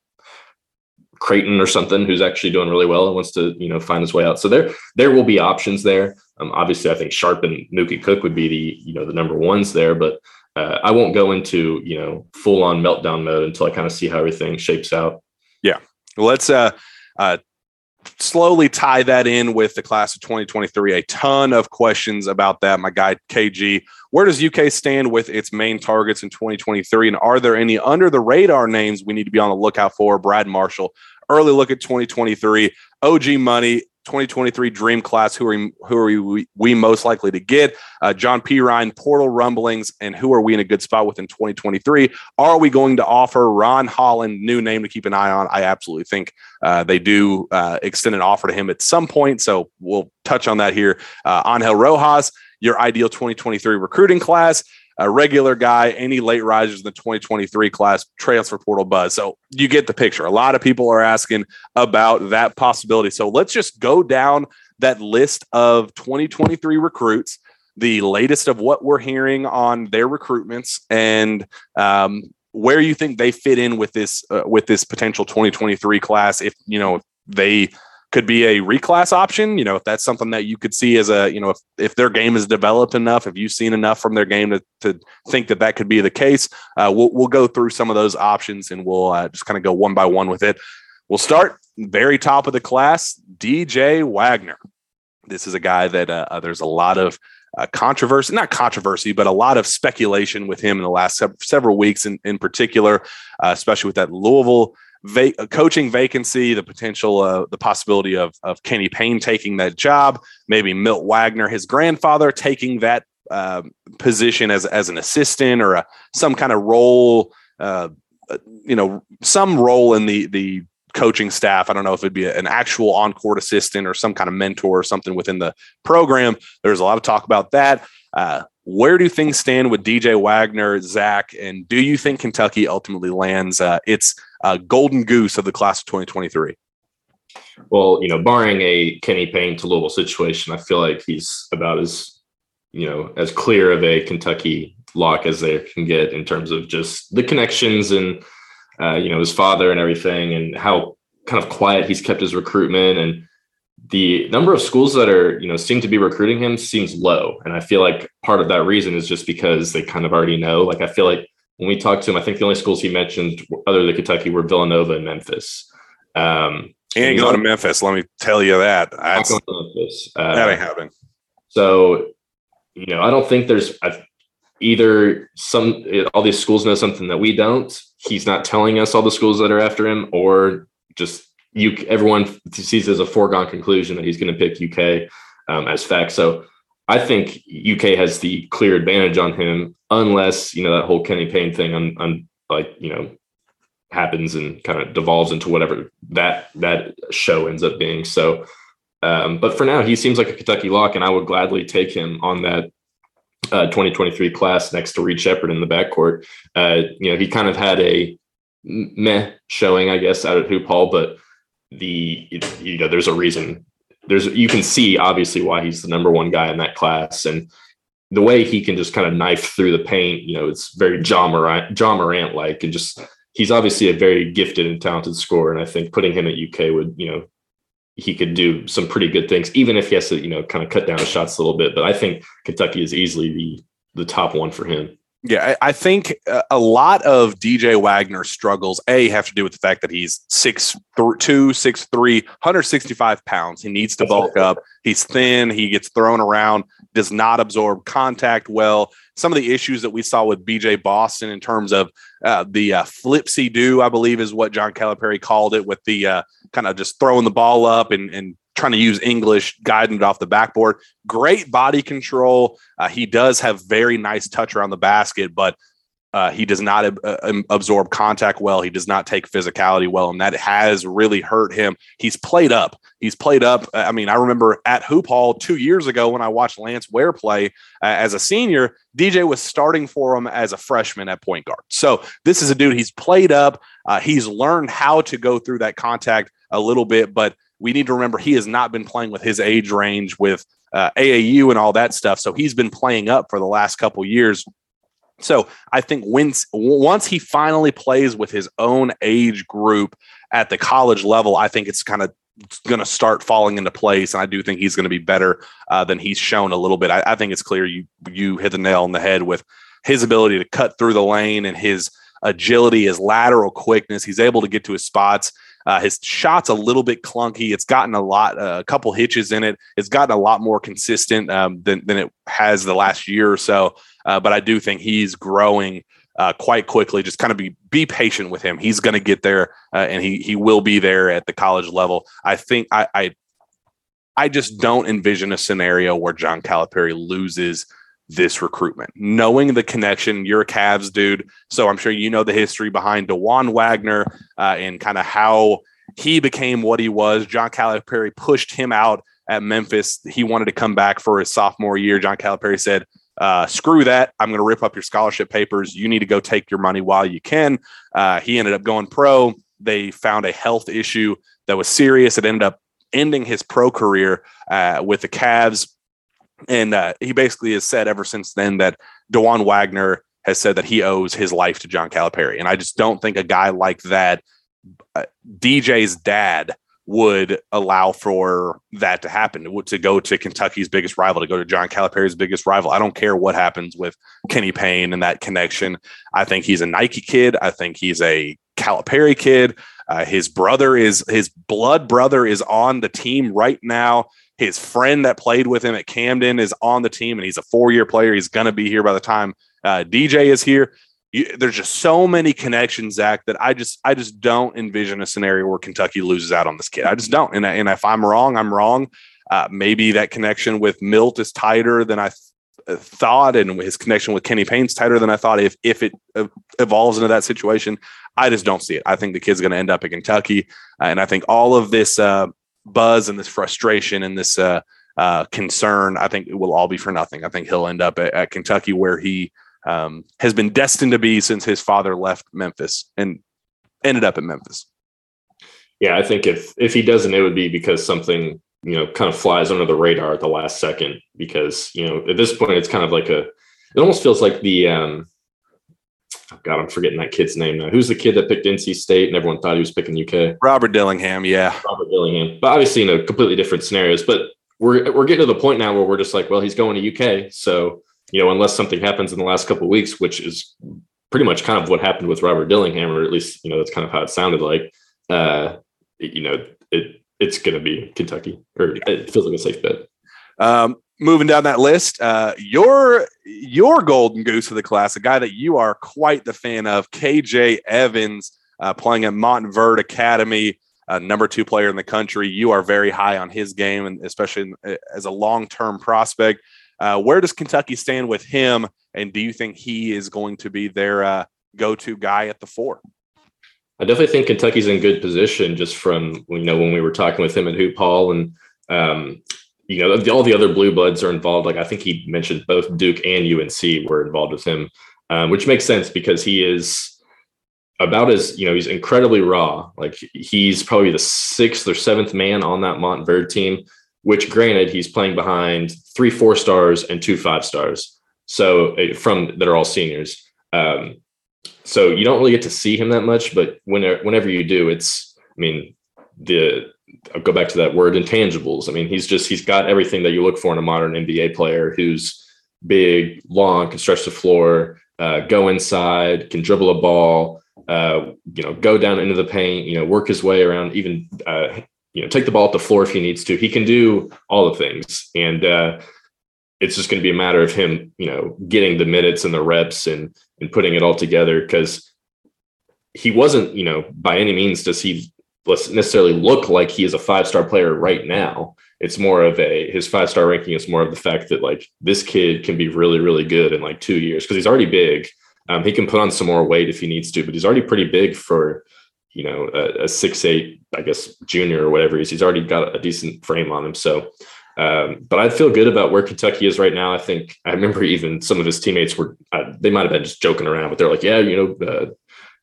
Creighton or something who's actually doing really well and wants to, you know, find his way out. So there there will be options there. Um, obviously, I think Sharpe and Mookie Cook would be the, you know, the number ones there, but uh, I won't go into, you know, full on meltdown mode until I kind of see how everything shapes out. Yeah. Let's uh, uh, slowly tie that in with the class of 2023. A ton of questions about that. My guy KG, where does UK stand with its main targets in 2023? And are there any under the radar names we need to be on the lookout for? Brad Marshall, early look at 2023. OG Money, 2023 dream class who are who are we, we most likely to get? Uh, john p. Ryan portal rumblings and who are we in a good spot with in 2023 are we going to offer ron holland new name to keep an eye on? I absolutely think uh, they do uh, extend an offer to him at some point so we'll touch on that here. Uh, rojas your ideal 2023 recruiting class a regular guy, any late risers in the 2023 class transfer portal buzz. So you get the picture. A lot of people are asking about that possibility. So let's just go down that list of 2023 recruits, the latest of what we're hearing on their recruitments, and um, where you think they fit in with this uh, with this potential 2023 class. If you know they could be a reclass option. You know, if that's something that you could see as a, you know, if, if their game is developed enough, if you've seen enough from their game to, to think that that could be the case, uh, we'll, we'll go through some of those options and we'll uh, just kind of go one by one with it. We'll start very top of the class, DJ Wagner. This is a guy that uh, uh, there's a lot of uh, controversy, not controversy, but a lot of speculation with him in the last several weeks in, in particular, uh, especially with that Louisville va- coaching vacancy, the potential, uh, the possibility of of Kenny Payne taking that job, maybe Milt Wagner, his grandfather, taking that uh, position as as an assistant or a, some kind of role, uh, uh, you know, some role in the the coaching staff. I don't know if it'd be an actual on court assistant or some kind of mentor or something within the program. There's a lot of talk about that. Uh, where do things stand with DJ Wagner, Zach, and do you think Kentucky ultimately lands uh, its uh, golden goose of the class of 2023? Well, you know, barring a Kenny Payne to Louisville situation, I feel like he's about as you know as clear of a Kentucky lock as they can get in terms of just the connections and uh, you know his father and everything, and how kind of quiet he's kept his recruitment and the number of schools that are you know seem to be recruiting him seems low and i feel like part of that reason is just because they kind of already know like i feel like when we talked to him, I think the only schools he mentioned other than Kentucky were Villanova and Memphis. Um, he ain't going to Memphis. Let me tell you that. That's, Memphis. Uh, that ain't happening. So, you know, I don't think there's either some all these schools know something that we don't. He's not telling us all the schools that are after him, or just you. Everyone sees as a foregone conclusion that he's going to pick UK um, as fact. So I think UK has the clear advantage on him, unless you know that whole Kenny Payne thing on, on like you know happens and kind of devolves into whatever that that show ends up being. So, um, but for now, he seems like a Kentucky lock, and I would gladly take him on that uh, 2023 class next to Reed Sheppard in the backcourt. Uh, you know, he kind of had a meh showing, I guess, out at Hoop Hall, but the you know there's a reason there's you can see obviously why he's the number one guy in that class and the way he can just kind of knife through the paint, you know, it's very Ja Morant, Ja Morant like, and just he's obviously a very gifted and talented scorer. And I think putting him at UK would, you know, he could do some pretty good things, even if he has to, you know, kind of cut down his shots a little bit. But I think Kentucky is easily the the top one for him. Yeah, I think a lot of DJ Wagner struggles, A, have to do with the fact that he's 6'2, 6'3, 165 pounds. He needs to bulk up. He's thin. He gets thrown around, does not absorb contact well. Some of the issues that we saw with BJ Boston in terms of uh, the uh, flipsy do, I believe, is what John Calipari called it, with the uh, kind of just throwing the ball up and, and trying to use English, guiding it off the backboard. Great body control. Uh, he does have very nice touch around the basket, but uh, he does not uh, um, absorb contact well. He does not take physicality well, and that has really hurt him. He's played up. He's played up. Uh, I mean, I remember at Hoop Hall two years ago when I watched Lance Ware play uh, as a senior. DJ was starting for him as a freshman at point guard. So this is a dude. He's played up. Uh, he's learned how to go through that contact a little bit, but we need to remember he has not been playing with his age range with uh, AAU and all that stuff. So he's been playing up for the last couple years. So I think once once he finally plays with his own age group at the college level, I think it's kind of going to start falling into place. And I do think he's going to be better uh, than he's shown a little bit. I, I, think it's clear you you hit the nail on the head with his ability to cut through the lane and his agility, his lateral quickness. He's able to get to his spots. Uh, his shot's a little bit clunky. It's gotten a lot, uh, a couple hitches in it. It's gotten a lot more consistent um, than, than it has the last year or so. Uh, but I do think he's growing uh, quite quickly. Just kind of be be patient with him. He's going to get there, uh, and he he will be there at the college level. I think I, I I just don't envision a scenario where John Calipari loses this recruitment. Knowing the connection, you're a Cavs dude, so I'm sure you know the history behind Dajuan Wagner uh, and kind of how he became what he was. John Calipari pushed him out at Memphis. He wanted to come back for his sophomore year. John Calipari said, uh, "Screw that! I'm going to rip up your scholarship papers. You need to go take your money while you can." Uh, he ended up going pro. They found a health issue that was serious. It ended up ending his pro career uh, with the Cavs and uh, he basically has said ever since then that Dajuan Wagner has said that he owes his life to John Calipari. And I just don't think a guy like that, uh, DJ's dad, would allow for that to happen to go to Kentucky's biggest rival, to go to John Calipari's biggest rival. I don't care what happens with Kenny Payne and that connection. I think he's a Nike kid. I think he's a Calipari kid. Uh, his brother is his blood brother is on the team right now. His friend that played with him at Camden is on the team, and he's a four year player. He's going to be here by the time uh, DJ is here. You, there's just so many connections, Zach, that I just I just don't envision a scenario where Kentucky loses out on this kid. I just don't. And, and if I'm wrong, I'm wrong. Uh, maybe that connection with Milt is tighter than I th- uh, thought, and his connection with Kenny Payne's tighter than I thought. If if it uh, evolves into that situation, I just don't see it. I think the kid's going to end up in Kentucky, uh, and I think all of this uh, buzz and this frustration and this uh, uh, concern, I think it will all be for nothing. I think he'll end up at, at Kentucky where he um, has been destined to be since his father left Memphis and ended up in Memphis. Yeah, I think if if he doesn't, it would be because something you know kind of flies under the radar at the last second. Because you know at this point, it's kind of like a. It almost feels like the um, God, I'm forgetting that kid's name now. Who's the kid that picked NC State and everyone thought he was picking UK? Robert Dillingham, yeah. Robert Dillingham. But obviously, you know, completely different scenarios. But we're we're getting to the point now where we're just like, well, he's going to UK. So, you know, unless something happens in the last couple weeks, which is pretty much kind of what happened with Robert Dillingham, or at least, you know, that's kind of how it sounded like. Uh, you know, it it's gonna be Kentucky, or it feels like a safe bet. Um, moving down that list, uh, your your golden goose of the class, a guy that you are quite the fan of, KJ Evans, uh, playing at Montverde Academy, uh, number two player in the country. You are very high on his game, and especially in, as a long term prospect. Uh, where does Kentucky stand with him, and do you think he is going to be their uh, go to guy at the four? I definitely think Kentucky's in good position just from you know when we were talking with him at Hoop Hall and um, you know, all the other blue bloods are involved. Like I think he mentioned both Duke and UNC were involved with him, um, which makes sense because he is about as you know he's incredibly raw. Like he's probably the sixth or seventh man on that Montverde team. Which, granted, he's playing behind three four stars and two five stars. So eh, from that are all seniors. Um, so you don't really get to see him that much, but whenever whenever you do, it's I mean the I'll go back to that word intangibles. I mean, he's just he's got everything that you look for in a modern NBA player who's big, long, can stretch the floor, uh, go inside, can dribble a ball, uh, you know, go down into the paint, you know, work his way around, even uh, you know, take the ball at the floor if he needs to. He can do all the things, and uh, it's just going to be a matter of him, you know, getting the minutes and the reps and and putting it all together because he wasn't, you know, by any means does he necessarily look like he is a five star player right now. It's more of a his five star ranking is more of the fact that like this kid can be really really good in like two years because he's already big. Um, he can put on some more weight if he needs to, but he's already pretty big for you know a, a six eight I guess junior or whatever he is. He's already got a decent frame on him. So. Um, but I feel good about where Kentucky is right now. I think I remember even some of his teammates were uh, they might have been just joking around, but they're like, "Yeah, you know, uh,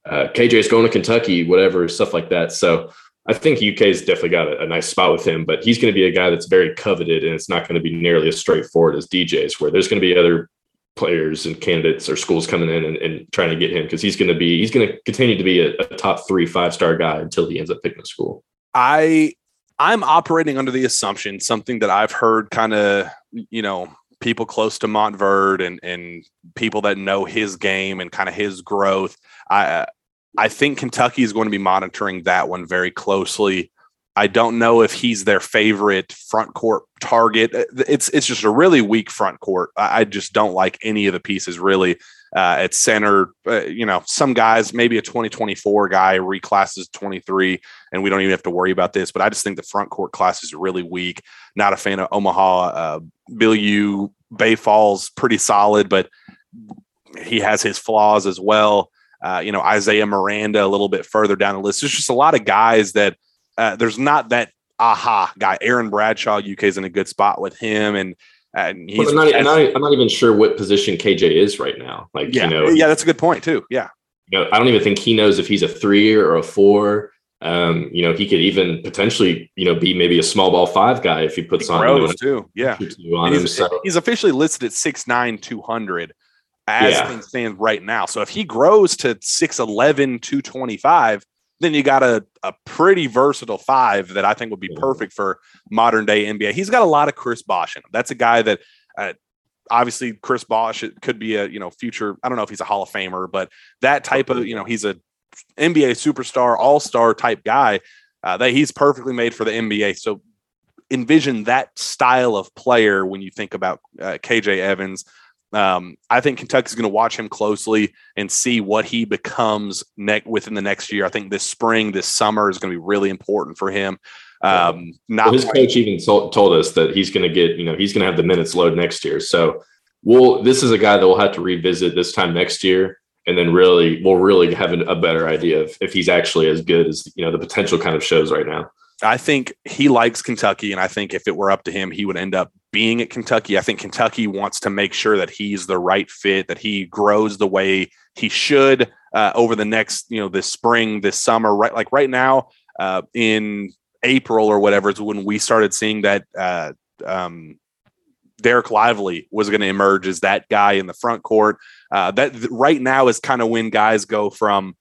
uh, KJ is going to Kentucky, whatever stuff like that." So I think UK's definitely got a, a nice spot with him, but he's going to be a guy that's very coveted, and it's not going to be nearly as straightforward as DJ's, where there's going to be other players and candidates or schools coming in and, and trying to get him because he's going to be he's going to continue to be a, a top three five star guy until he ends up picking a school. I I'm operating under the assumption something that I've heard kind of you know people close to Montverde and and people that know his game and kind of his growth. I I think Kentucky is going to be monitoring that one very closely. I don't know if he's their favorite front court target. Uh, it's it's just a really weak front court. I, just don't like any of the pieces really. Uh, at center, uh, you know, some guys, maybe a 2024 guy reclasses 23, and we don't even have to worry about this. But I just think the front court class is really weak. Not a fan of Omaha. Uh, Bill U, Baye Fall's, pretty solid, but he has his flaws as well. Uh, you know, Isaiah Miranda a little bit further down the list. There's just a lot of guys that uh, there's not that aha guy. Aaron Bradshaw, UK is in a good spot with him, and and he's. Well, I'm, not, I'm, not, I'm, not, even sure what position KJ is right now. Like, yeah, you know, yeah, that's a good point too. Yeah, you know, I don't even think he knows if he's a three or a four. Um, you know, he could even potentially, you know, be maybe a small ball five guy if he puts he on, grows you know, too. Yeah, on he's, him, so. he's officially listed at six nine two hundred as yeah. things stand right now. So if he grows to 6'11, 225, then you got a, a pretty versatile five that I think would be perfect for modern day NBA. He's got a lot of Chris Bosh in him. That's a guy that uh, obviously Chris Bosh could be a, you know, future, I don't know if he's a Hall of Famer, but that type of, you know, he's a NBA superstar, all star type guy uh, that he's perfectly made for the NBA. So envision that style of player when you think about uh, KJ Evans. Um, I think Kentucky's going to watch him closely and see what he becomes next within the next year. I think this spring, this summer is going to be really important for him. Um, not well, his coach even told, told us that he's going to get, you know, he's going to have the minutes load next year. So we'll, this is a guy that we'll have to revisit this time next year. And then really, we'll really have a better idea of if he's actually as good as, you know, the potential kind of shows right now. I think he likes Kentucky, and I think if it were up to him, he would end up being at Kentucky. I think Kentucky wants to make sure that he's the right fit, that he grows the way he should uh, over the next, you know, this spring, this summer. Right, like right now uh, in April or whatever is when we started seeing that uh, um, Dereck Lively was going to emerge as that guy in the front court. Uh, that right now is kind of when guys go from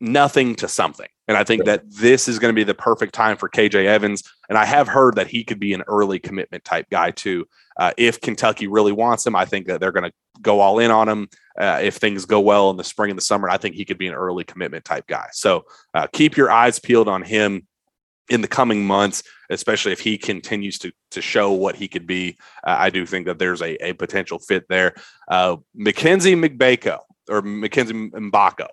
nothing to something. And I think that this is going to be the perfect time for KJ Evans. And I have heard that he could be an early commitment type guy too. Uh, if Kentucky really wants him, I think that they're going to go all in on him. Uh, if things go well in the spring and the summer, I think he could be an early commitment type guy. So uh, keep your eyes peeled on him in the coming months, especially if he continues to to show what he could be. Uh, I do think that there's a, a potential fit there. Uh, Mackenzie McBako or Mackenzie Mbako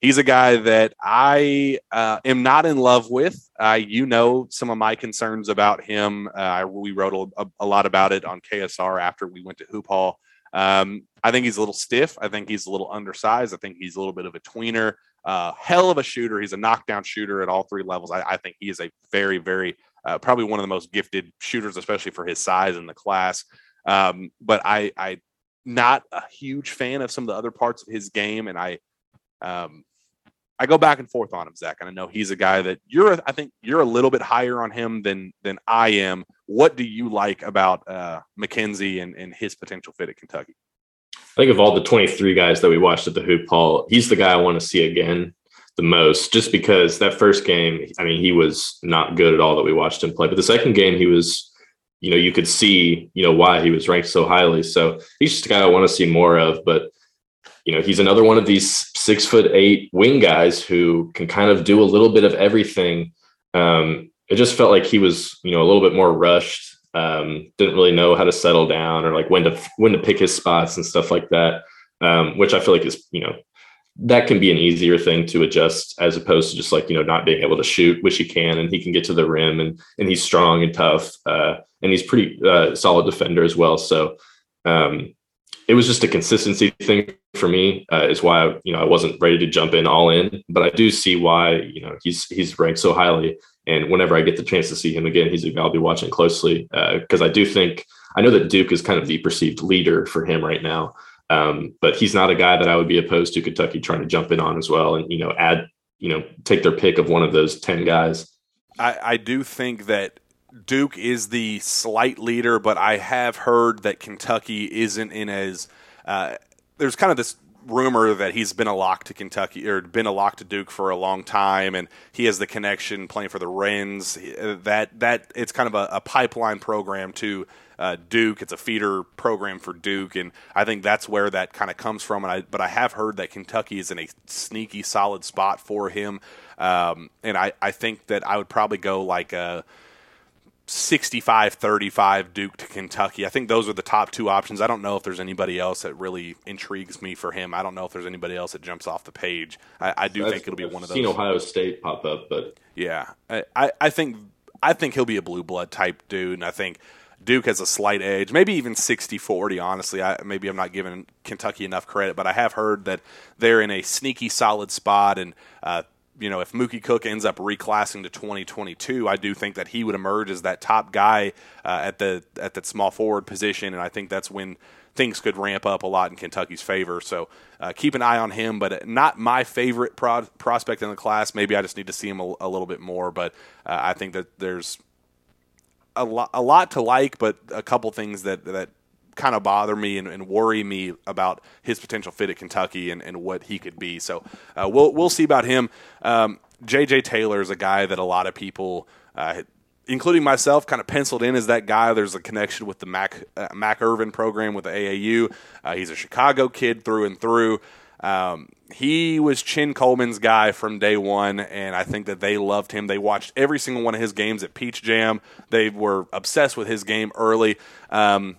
he's a guy that I uh, am not in love with. Uh, you know some of my concerns about him. Uh, we wrote a, a, lot about it on KSR after we went to Hoop Hall. Um, I think he's a little stiff. I think he's a little undersized. I think he's a little bit of a tweener. Hell of a shooter. He's a knockdown shooter at all three levels. I, I think he is a very, very, uh, probably one of the most gifted shooters, especially for his size in the class. Um, but I, I, not a huge fan of some of the other parts of his game, and I, um, I go back and forth on him, Zach, and I know he's a guy that you're. I think you're a little bit higher on him than than I am. What do you like about uh, Mackenzie and, and his potential fit at Kentucky? I think of all the 23 guys that we watched at the Hoop Hall, he's the guy I want to see again the most, just because that first game, I mean, he was not good at all that we watched him play. But the second game, he was, you know, you could see, you know, why he was ranked so highly. So he's just a guy I want to see more of. But you know, he's another one of these six foot eight wing guys who can kind of do a little bit of everything. Um, it just felt like he was, you know, a little bit more rushed. Um, didn't really know how to settle down or like when to when to pick his spots and stuff like that. Um, which I feel like is, you know, that can be an easier thing to adjust as opposed to just like you know not being able to shoot, which he can, and he can get to the rim, and and he's strong and tough, uh, and he's pretty uh, solid defender as well. So um, it was just a consistency thing for me uh, is why you know I wasn't ready to jump in all in, but I do see why you know he's he's ranked so highly. And whenever I get the chance to see him again, he's a guy I'll be watching closely because uh, I do think I know that Duke is kind of the perceived leader for him right now, um, but he's not a guy that I would be opposed to Kentucky trying to jump in on as well and you know add you know, take their pick of one of those 10 guys. I, I do think that Duke is the slight leader, but I have heard that Kentucky isn't in as. Uh, there's kind of this rumor that he's been a lock to Kentucky or been a lock to Duke for a long time, and he has the connection playing for the Wrens. That that it's kind of a, a pipeline program to uh, Duke. It's a feeder program for Duke, and I think that's where that kind of comes from. And I, but I have heard that Kentucky is in a sneaky solid spot for him, um, and I, I think that I would probably go like a 65-35 Duke to Kentucky. I think those are the top two options. I don't know if there's anybody else that really intrigues me for him. I don't know if there's anybody else that jumps off the page. I, I do think it'll be one of those. Seen Ohio State pop up, but yeah, I, I think I think he'll be a blue blood type dude, and I think Duke has a slight edge, maybe even 60-40, honestly. I, maybe I'm not giving Kentucky enough credit, but I have heard that they're in a sneaky solid spot, and uh, you know, if Mookie Cook ends up reclassing to 2022, I do think that he would emerge as that top guy uh, at the at that small forward position, and I think that's when things could ramp up a lot in Kentucky's favor. So uh, keep an eye on him, but not my favorite pro- prospect in the class. Maybe I just need to see him a, a little bit more, but uh, I think that there's a lot a lot to like, but a couple things that that kind of bother me and, and, worry me about his potential fit at Kentucky and, and what he could be. So uh, we'll we'll see about him. Um, JJ Taylor is a guy that a lot of people, uh, including myself, kind of penciled in as that guy. There's a connection with the Mac uh, Mac Irvin program with the AAU. Uh, he's a Chicago kid through and through. Um, he was Chin Coleman's guy from day one, and I think that they loved him. They watched every single one of his games at Peach Jam. They were obsessed with his game early. Um,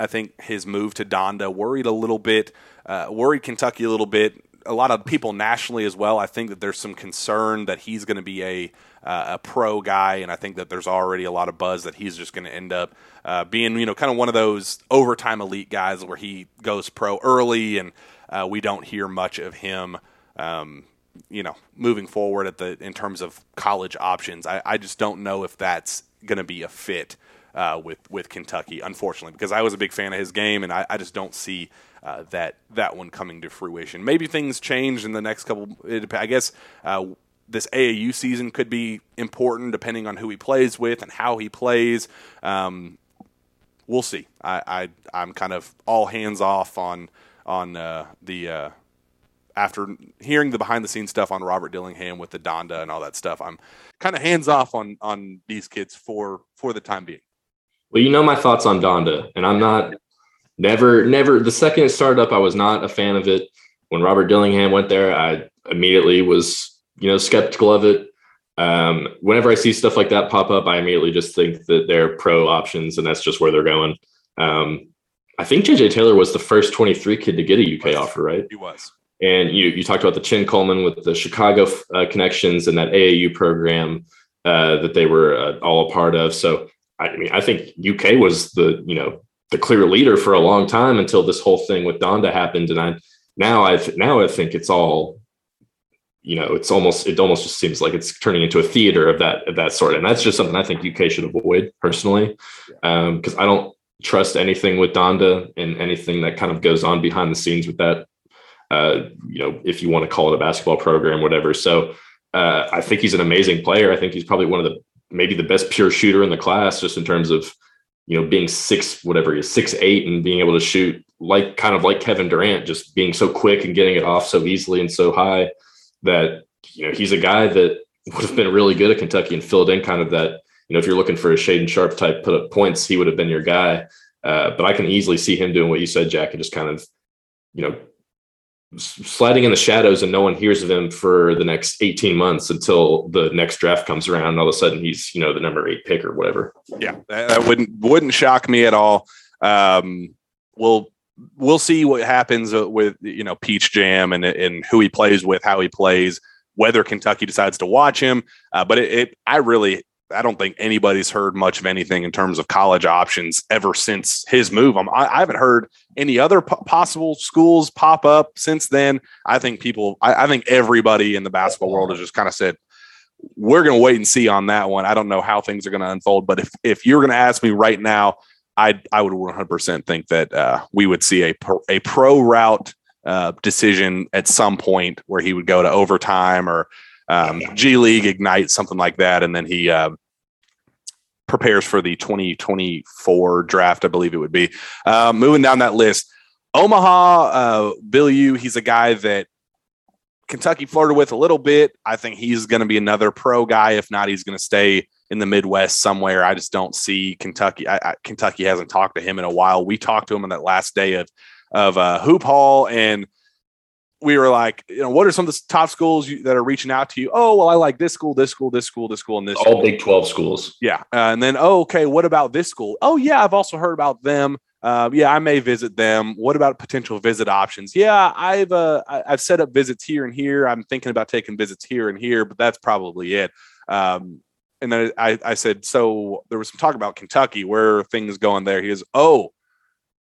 I think his move to Donda worried a little bit, uh, worried Kentucky a little bit. A lot of people nationally as well. I think that there's some concern that he's going to be a uh, a pro guy, and I think that there's already a lot of buzz that he's just going to end up uh, being, you know, kind of one of those overtime elite guys where he goes pro early, and uh, we don't hear much of him. Um, you know, moving forward at the in terms of college options, I, I just don't know if that's going to be a fit uh, with with Kentucky, unfortunately, because I was a big fan of his game, and I, I just don't see uh, that that one coming to fruition. Maybe things change in the next couple. I guess uh, this AAU season could be important depending on who he plays with and how he plays. Um, we'll see. I, I am kind of all hands off on on uh, the uh, after hearing the behind the scenes stuff on Robert Dillingham with the Donda and all that stuff. I'm kind of hands off on on these kids for for the time being. Well, you know my thoughts on Donda, and I'm not never, never. The second it started up, I was not a fan of it. When Robert Dillingham went there, I immediately was, you know, skeptical of it. Um, whenever I see stuff like that pop up, I immediately just think that they're pro options, and that's just where they're going. Um, I think JJ Taylor was the first 23 kid to get a UK offer, right? He was. And you you talked about the Chin Coleman with the Chicago uh, connections and that AAU program uh, that they were uh, all a part of. So I mean, I think UK was the you know the clear leader for a long time until this whole thing with Donda happened, and I now I now I think it's all you know it's almost it almost just seems like it's turning into a theater of that of that sort, and that's just something I think UK should avoid personally because um, I don't trust anything with Donda and anything that kind of goes on behind the scenes with that. Uh, you know, if you want to call it a basketball program, whatever. So uh, I think he's an amazing player. I think he's probably one of the maybe the best pure shooter in the class, just in terms of you know being six whatever he is six eight and being able to shoot like kind of like Kevin Durant, just being so quick and getting it off so easily and so high that you know he's a guy that would have been really good at Kentucky and filled in kind of that you know if you're looking for a Shaedon Sharpe type put up points, he would have been your guy. Uh, but I can easily see him doing what you said, Jack, and just kind of you know sliding in the shadows and no one hears of him for the next 18 months until the next draft comes around. And all of a sudden he's you know the number eight pick or whatever. Yeah that, wouldn't wouldn't shock me at all. Um we'll we'll see what happens uh, with you know peach jam and and who he plays with how he plays whether kentucky decides to watch him. Uh, but it, it i really I don't think anybody's heard much of anything in terms of college options ever since his move. I'm, I, I haven't heard any other p- possible schools pop up since then. I think people, I, I think everybody in the basketball world has just kind of said, we're going to wait and see on that one. I don't know how things are going to unfold, but if, if you're going to ask me right now, I, I would 100% think that uh, we would see a pro, a pro route uh, decision at some point where he would go to overtime or um, G League Ignite, something like that, and then he uh, prepares for the 2024 draft, I believe it would be. Uh, moving down that list, Omaha, uh, Biliew, he's a guy that Kentucky flirted with a little bit. I think he's going to be another pro guy. If not, he's going to stay in the Midwest somewhere. I just don't see Kentucky. I, I, Kentucky hasn't talked to him in a while. We talked to him on that last day of of uh, Hoop Hall, and we were like, you know, what are some of the top schools you, that are reaching out to you? Oh, well, I like this school, this school, this school, this school, and this. All school. Big Twelve schools. Yeah, uh, and then oh, okay, what about this school? Oh, yeah, I've also heard about them. Uh, yeah, I may visit them. What about potential visit options? Yeah, I've uh, I've set up visits here and here. I'm thinking about taking visits here and here, but that's probably it. Um, and then I, I said, so there was some talk about Kentucky. Where are things going there? He goes, oh,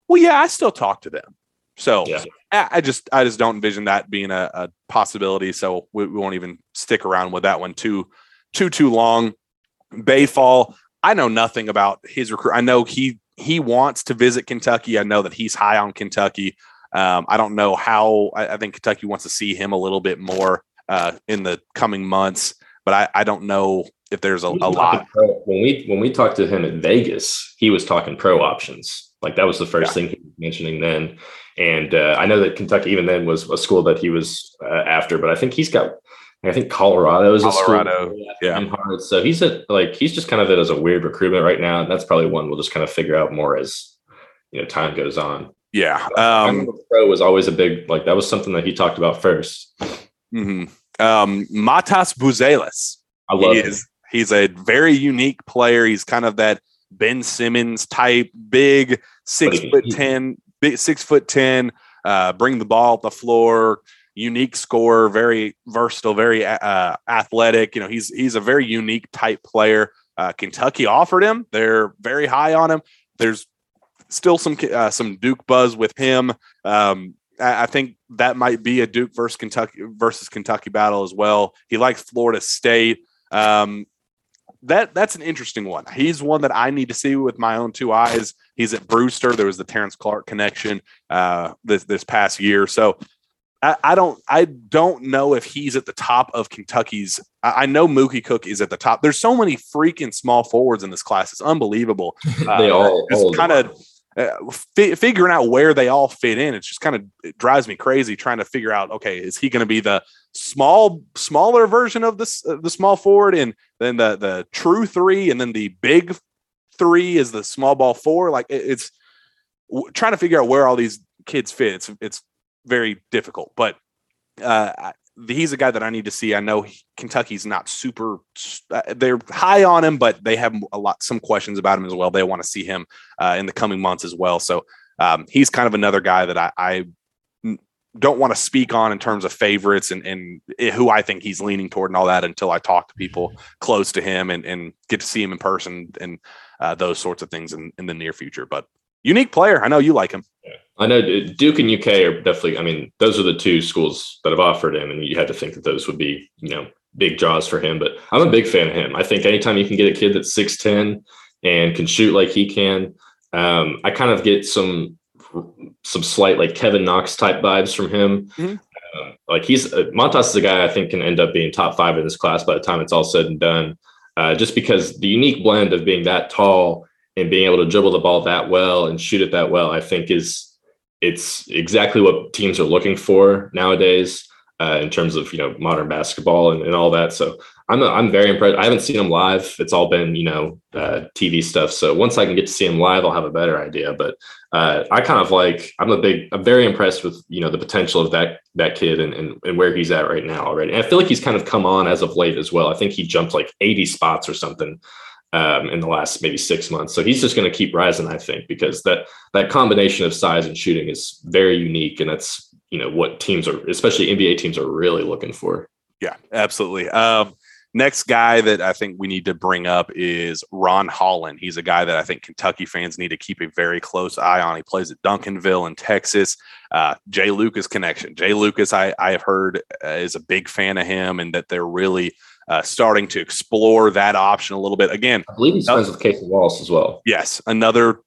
well, yeah, I still talk to them. So Yeah. I, just I just don't envision that being a, a possibility. So we, we won't even stick around with that one too too too long. Baye Fall, I know nothing about his recruit. I know he he wants to visit Kentucky. I know that he's high on Kentucky. Um, I don't know how. I, I think Kentucky wants to see him a little bit more uh, in the coming months, but I, I don't know if there's a, a lot. pro- when we when we talked to him at Vegas, he was talking pro options. Like that was the first Yeah. thing he mentioning then. And uh, I know that Kentucky even then was a school that he was uh, after, but I think he's got. I think Colorado is a school. yeah. hard. So he's at like he's just kind of it as a weird recruitment right now. And that's probably one we'll just kind of figure out more as you know time goes on. Yeah. Um, pro was always a big like that was something that he talked about first. mhm. um, Matas Buzelis. I love he is he's a very unique player. He's kind of that Ben Simmons type, big six foot ten, big six foot ten, uh, bring the ball up the floor, unique scorer, very versatile, very uh, athletic. You know, he's he's a very unique type player. Uh, Kentucky offered him; they're very high on him. There's still some uh, some Duke buzz with him. Um, I, I think that might be a Duke versus Kentucky versus Kentucky battle as well. He likes Florida State. Um, that that's an interesting one. He's one that I need to see with my own two eyes. He's at Brewster. There was the Terrence Clarke connection uh, this this past year. So I, I don't I don't know if he's at the top of Kentucky's. I, I know Mookie Cook is at the top. There's so many freaking small forwards in this class. It's unbelievable. Uh, They all- all them kind of uh, fi- figuring out where they all fit in. It's just kind of it drives me crazy trying to figure out. Okay, is he going to be the small, smaller version of this uh, the small forward, and then the the true three, and then the big three is the small ball four? Like it- it's w- trying to figure out where all these kids fit. It's it's very difficult, but uh, I- he's a guy that I need to see. I know Kentucky's not super. uh, They're high on him, but they have a lot some questions about him as well. They want to see him uh, in the coming months as well. So um, he's kind of another guy that I don't want to speak on in terms of favorites and, and who I think he's leaning toward and all that until I talk to people close to him and, and get to see him in person and uh, those sorts of things in, in the near future. But unique player. I know you like him. I know uh, Duke and UK are definitely. I mean, those are the two schools that have offered him, and you had to think that those would be, you know, big draws for him. But I'm a big fan of him. I think anytime you can get a kid that's six ten and can shoot like he can, um, I kind of get some some slight like Kevin Knox type vibes from him. Mhm. Um, like he's uh, Montas is a guy I think can end up being top five in this class by the time it's all said and done. Uh, just because the unique blend of being that tall and being able to dribble the ball that well and shoot it that well, I think is it's exactly what teams are looking for nowadays uh, in terms of you know modern basketball and, and all that. So I'm I'm very impressed. I haven't seen him live. It's all been you know uh, TV stuff. So once I can get to see him live, I'll have a better idea. But uh, I kind of like I'm a big I'm very impressed with you know the potential of that that kid and, and and where he's at right now already. And I feel like he's kind of come on as of late as well. I think he jumped like 80 spots or something um, in the last maybe six months. So he's just going to keep rising, I think, because that that combination of size and shooting is very unique, and that's you know what teams are, especially NBA teams, are really looking for. Yeah, absolutely. Um, next guy that I think we need to bring up is Ron Holland. He's a guy that I think Kentucky fans need to keep a very close eye on. He plays at Duncanville in Texas. Uh, Jay Lucas connection. Jay Lucas, I, I have heard uh, is a big fan of him, and that they're really uh, starting to explore that option a little bit. Again, I believe he's friends with Cason Wallace as well. yes, another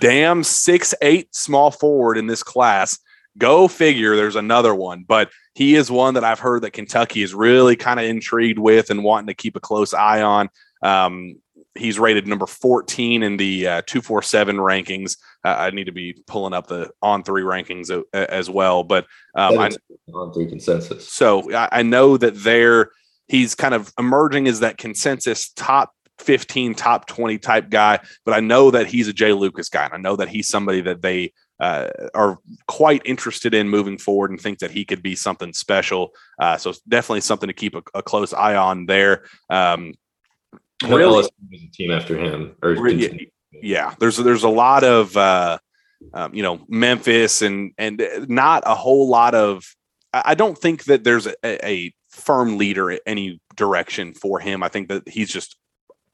damn six eight small forward in this class. go figure. There's another one, but he is one that I've heard that Kentucky is really kind of intrigued with and wanting to keep a close eye on. Um, he's rated number 14 in the uh, 247 rankings. Uh, I need to be pulling up the on three rankings a, a, as well, but um, I, on three consensus. so I, I know that there he's kind of emerging as that consensus top 15, top 20 type guy, but I know that he's a Jay Lucas guy. And I know that he's somebody that they uh, are quite interested in moving forward and think that he could be something special. Uh, so definitely something to keep a, a close eye on there. Um, really, LSU is a team after him. Or Re- yeah, there's there's a lot of uh, um, you know Memphis and and not a whole lot of. I I don't think that there's a, a firm leader at any direction for him. I think that he's just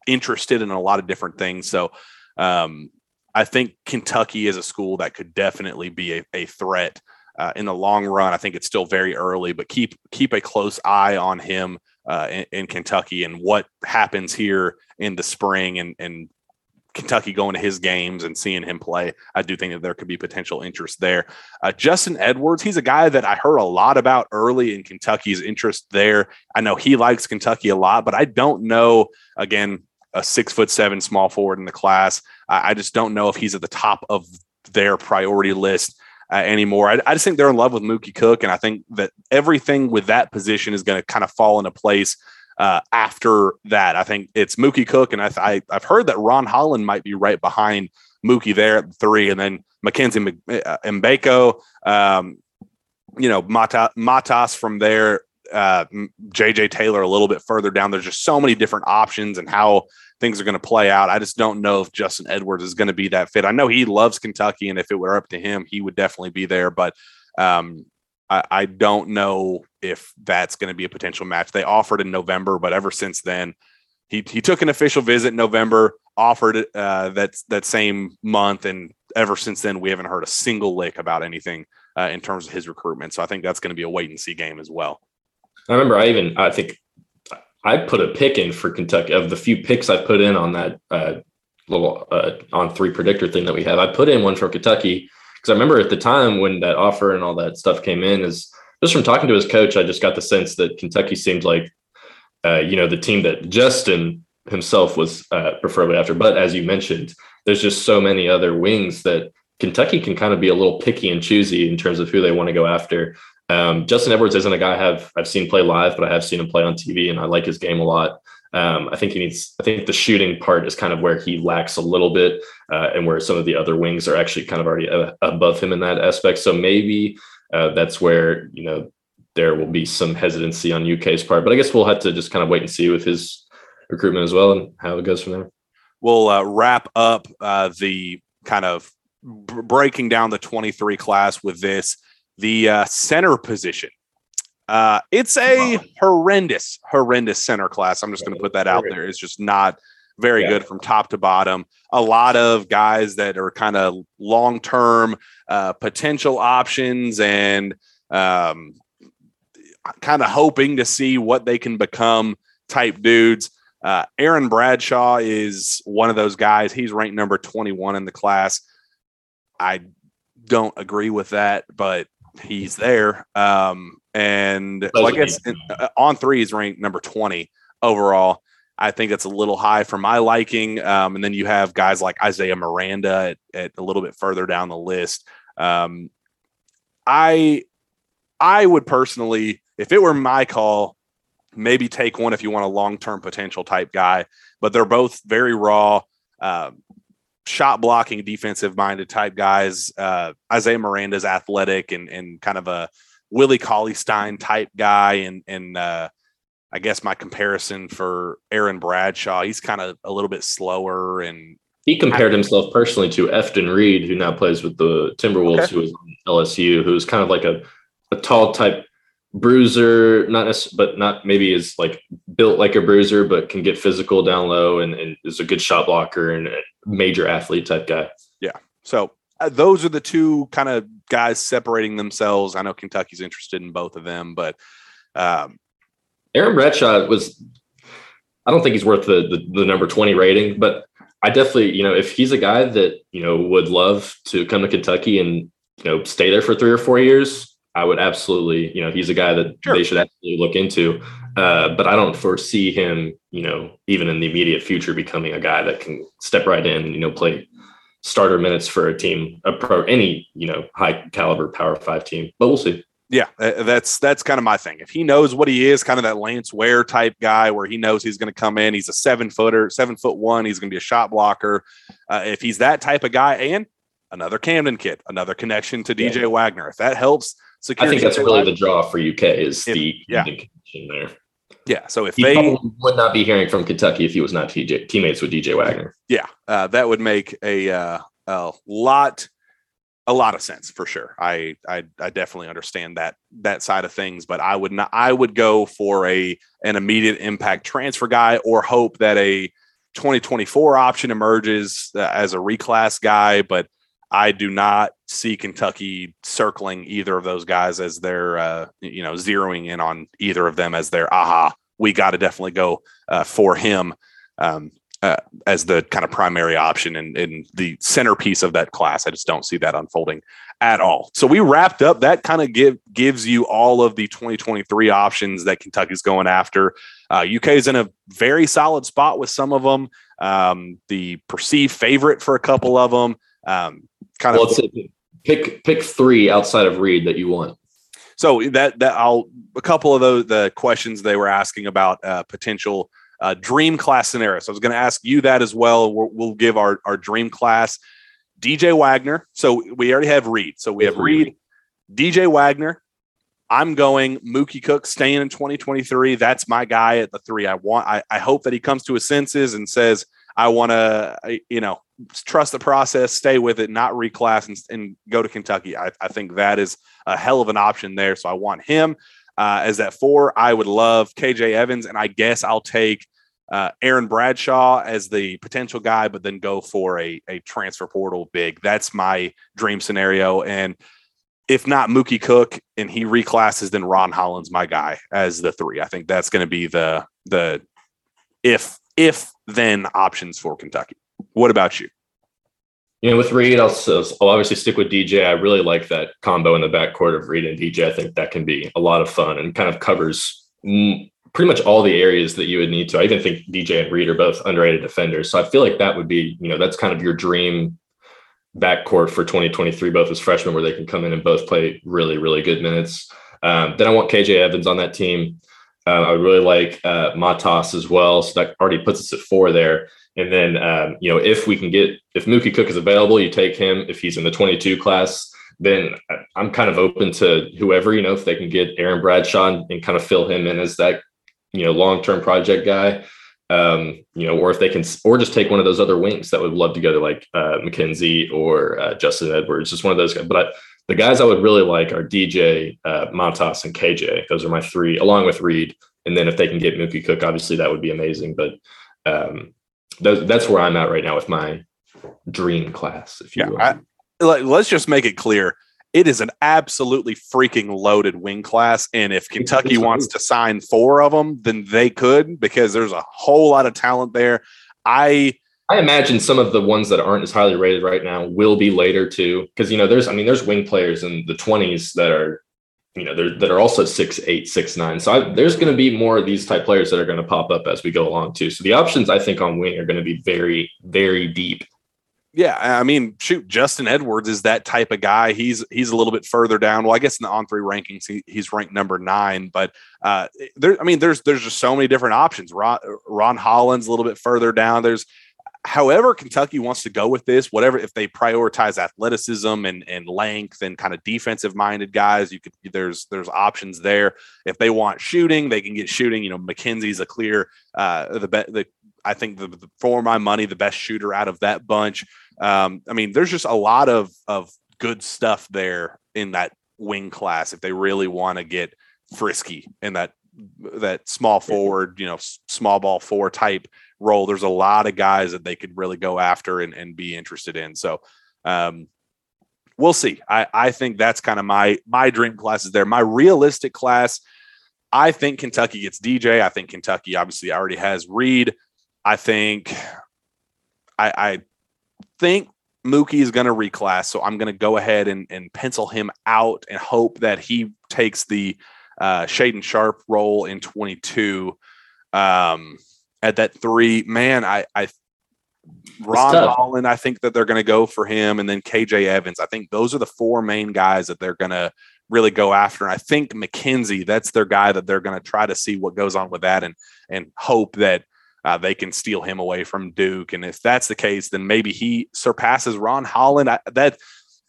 interested in a lot of different things. So um, I think Kentucky is a school that could definitely be a, a threat uh, in the long run. I think it's still very early, but keep keep a close eye on him uh, in, in Kentucky and what happens here in the spring and and Kentucky going to his games and seeing him play. I do think that there could be potential interest there. Uh, Justin Edwards, he's a guy that I heard a lot about early in Kentucky's interest there. I know he likes Kentucky a lot, but I don't know. Again, a six foot seven small forward in the class. I, I just don't know if he's at the top of their priority list uh, anymore. I, I just think they're in love with Mookie Cook, and I think that everything with that position is going to kind of fall into place uh, after that. I think it's Mookie Cook, and I, I have heard that Ron Holland might be right behind Mookie there at three, and then Mackenzie uh, Mgbako, um, you know, Mata, Matas from there, uh, JJ Taylor a little bit further down. There's just so many different options and how things are going to play out. I just don't know if Justin Edwards is going to be that fit. I know he loves Kentucky, and if it were up to him, he would definitely be there. But um, I, I don't know if that's going to be a potential match. They offered in November, but ever since then, he he took an official visit in November, offered uh, that that same month, and ever since then, we haven't heard a single lick about anything uh, in terms of his recruitment. So I think that's going to be a wait and see game as well. I remember I even I think I put a pick in for Kentucky of the few picks I put in on that uh, little uh, on three predictor thing that we have. I put in one for Kentucky because I remember at the time when that offer and all that stuff came in is just from talking to his coach, I just got the sense that Kentucky seemed like uh, you know the team that Justin himself was uh, preferably after. But as you mentioned, there's just so many other wings that Kentucky can kind of be a little picky and choosy in terms of who they want to go after. Um, Justin Edwards isn't a guy I have I've seen play live, but I have seen him play on TV, and I like his game a lot. Um, I think he needs. I think the shooting part is kind of where he lacks a little bit, uh, and where some of the other wings are actually kind of already uh, above him in that aspect. So maybe uh, that's where you know there will be some hesitancy on UK's part. But I guess we'll have to just kind of wait and see with his recruitment as well and how it goes from there. We'll uh, wrap up uh, the kind of breaking down the 23 class with this the uh, center position. Uh, it's a horrendous, horrendous center class. I'm just going to put that out there. It's just not very Yeah. good from top to bottom. A lot of guys that are kind of long term uh, potential options and um, kind of hoping to see what they can become type dudes. Uh, Aaron Bradshaw is one of those guys. He's ranked number 21 in the class. I don't agree with that, but he's there. Um, and well, I guess in, uh, on three is ranked number 20 overall. I think that's a little high for my liking. Um, and then you have guys like Isaiah Miranda at, at a little bit further down the list. Um, I I would personally, if it were my call, maybe take one if you want a long term potential type guy. But they're both very raw, uh, shot blocking, defensive minded type guys. Uh, Isaiah Miranda's athletic and and kind of a Willie Cauley Stein type guy, and and uh, I guess my comparison for Aaron Bradshaw, he's kind of a little bit slower and He compared himself personally to Efton Reid, who now plays with the Timberwolves, Okay. who was on LSU, who's kind of like a, a tall type bruiser, not necess- but not maybe is like built like a bruiser, but can get physical down low and, and is a good shot blocker and a major athlete type guy. Yeah. So uh, those are the two kind of guys separating themselves. I know Kentucky's interested in both of them, but um, Aaron Bradshaw was, I don't think he's worth the, the the number 20 rating, but I definitely, you know, if he's a guy that, you know, would love to come to Kentucky and you know, stay there for three or four years, I would absolutely, you know, he's a guy that Sure. they should absolutely look into. Uh, but I don't foresee him, you know, even in the immediate future becoming a guy that can step right in, you know, play starter minutes for a team, a pro, any, you know, high caliber power five team. But we'll see. Yeah, uh, that's that's kind of my thing. If he knows what he is, kind of that Lance Ware type guy, where he knows he's going to come in, he's a seven footer, seven foot one, he's going to be a shot blocker. Uh, if he's that type of guy, and another Camden kid, another connection to Yeah. DJ Wagner, if that helps I think that's really the draw for UK is If- the yeah. Connection there. yeah. So if He they, would not be hearing from Kentucky if he was not TJ, teammates with DJ Wagner. yeah, uh, that would make a uh, a lot a lot of sense for sure. I, I I definitely understand that that side of things, but I would not I would go for a an immediate impact transfer guy or hope that a 2024 option emerges uh, as a reclass guy, but I do not see Kentucky circling either of those guys as their uh, you know zeroing in on either of them as their aha. We got to definitely go uh, for him. Um, uh, as the kind of primary option and, and the centerpiece of that class. I just don't see that unfolding at all. So we wrapped up. That kind of give gives you all of the 2023 options that Kentucky's going after. Uh, UK is in a very solid spot with some of them. Um, the perceived favorite for a couple of them. Um, kind Well, of pick pick three outside of Reed that you want. so that that I'll a couple of those the questions they were asking about uh, potential uh, dream class scenario. So I was going to ask you that as well. We'll, we'll give our our dream class. DJ Wagner. So we already have Reed. So we have Reed, DJ Wagner. I'm going Mookie Cook staying in 2023. That's my guy at the three. I want. I, I hope that he comes to his senses and says, "I want to, you know, trust the process, stay with it, not reclass and, and go to Kentucky." I, I think that is a hell of an option there. So I want him uh, as that four. I would love KJ Evans, and I guess I'll take uh, Aaron Bradshaw as the potential guy, but then go for a, a transfer portal big. That's my dream scenario. And if not Mookie Cook and he reclasses, then Ron Holland's my guy as the three. I think that's going to be the the if if then options for Kentucky. What about you? You know, with Reed, I'll, I'll obviously stick with DJ. I really like that combo in the backcourt of Reed and DJ. I think that can be a lot of fun and kind of covers pretty much all the areas that you would need to. I even think DJ and Reed are both underrated defenders. So I feel like that would be, you know, that's kind of your dream backcourt for 2023, both as freshmen, where they can come in and both play really, really good minutes. Um, then I want KJ Evans on that team. Uh, I really like uh, Matas as well. So that already puts us at four there. And then, um, you know, if we can get, if Mookie Cook is available, you take him. If he's in the 22 class, then I'm kind of open to whoever, you know, if they can get Aaron Bradshaw and, and kind of fill him in as that, you know, long term project guy. Um, you know, or if they can, or just take one of those other wings that would love to go to like uh, Mackenzie or uh, Justin Edwards, just one of those guys. But I, the guys I would really like are DJ, uh, Matas, and KJ. Those are my three, along with Reed. And then if they can get Mookie Cook, obviously that would be amazing. But um, those, that's where I'm at right now with my dream class, if you Yeah. I- Let- Let's just make it clear. It is an absolutely freaking loaded wing class. And if Kentucky wants to sign four of them, then they could because there's a whole lot of talent there. I I imagine some of the ones that aren't as highly rated right now will be later too, because you know there's I mean there's wing players in the 20s that are you know that are also six eight six nine. So I, there's going to be more of these type players that are going to pop up as we go along too. So the options I think on wing are going to be very very deep. Yeah, I mean, shoot, Justin Edwards is that type of guy. He's he's a little bit further down. Well, I guess in the on three rankings, he, he's ranked number nine. But uh, there, I mean, there's there's just so many different options. Ron, Ron Holland's a little bit further down. There's, however, Kentucky wants to go with this. Whatever, if they prioritize athleticism and and length and kind of defensive minded guys, you could there's there's options there. If they want shooting, they can get shooting. You know, Mackenzie's a clear uh, the be- the I think the, the for my money the best shooter out of that bunch. Um, I mean, there's just a lot of of good stuff there in that wing class if they really want to get frisky in that that small forward, you know, small ball four type role. There's a lot of guys that they could really go after and, and be interested in. So um we'll see. I, I think that's kind of my my dream class is there. My realistic class, I think Kentucky gets DJ. I think Kentucky obviously already has Reed. I think I, I think Mookie is going to reclass, so I'm going to go ahead and, and pencil him out and hope that he takes the uh, Shaedon Sharpe role in 22 um, at that three. Man, I, I Ron. Holland, I think that they're going to go for him, and then KJ Evans. I think those are the four main guys that they're going to really go after. And I think Mackenzie, that's their guy that they're going to try to see what goes on with that, and and hope that uh, they can steal him away from Duke. And if that's the case, then maybe he surpasses Ron Holland. I, that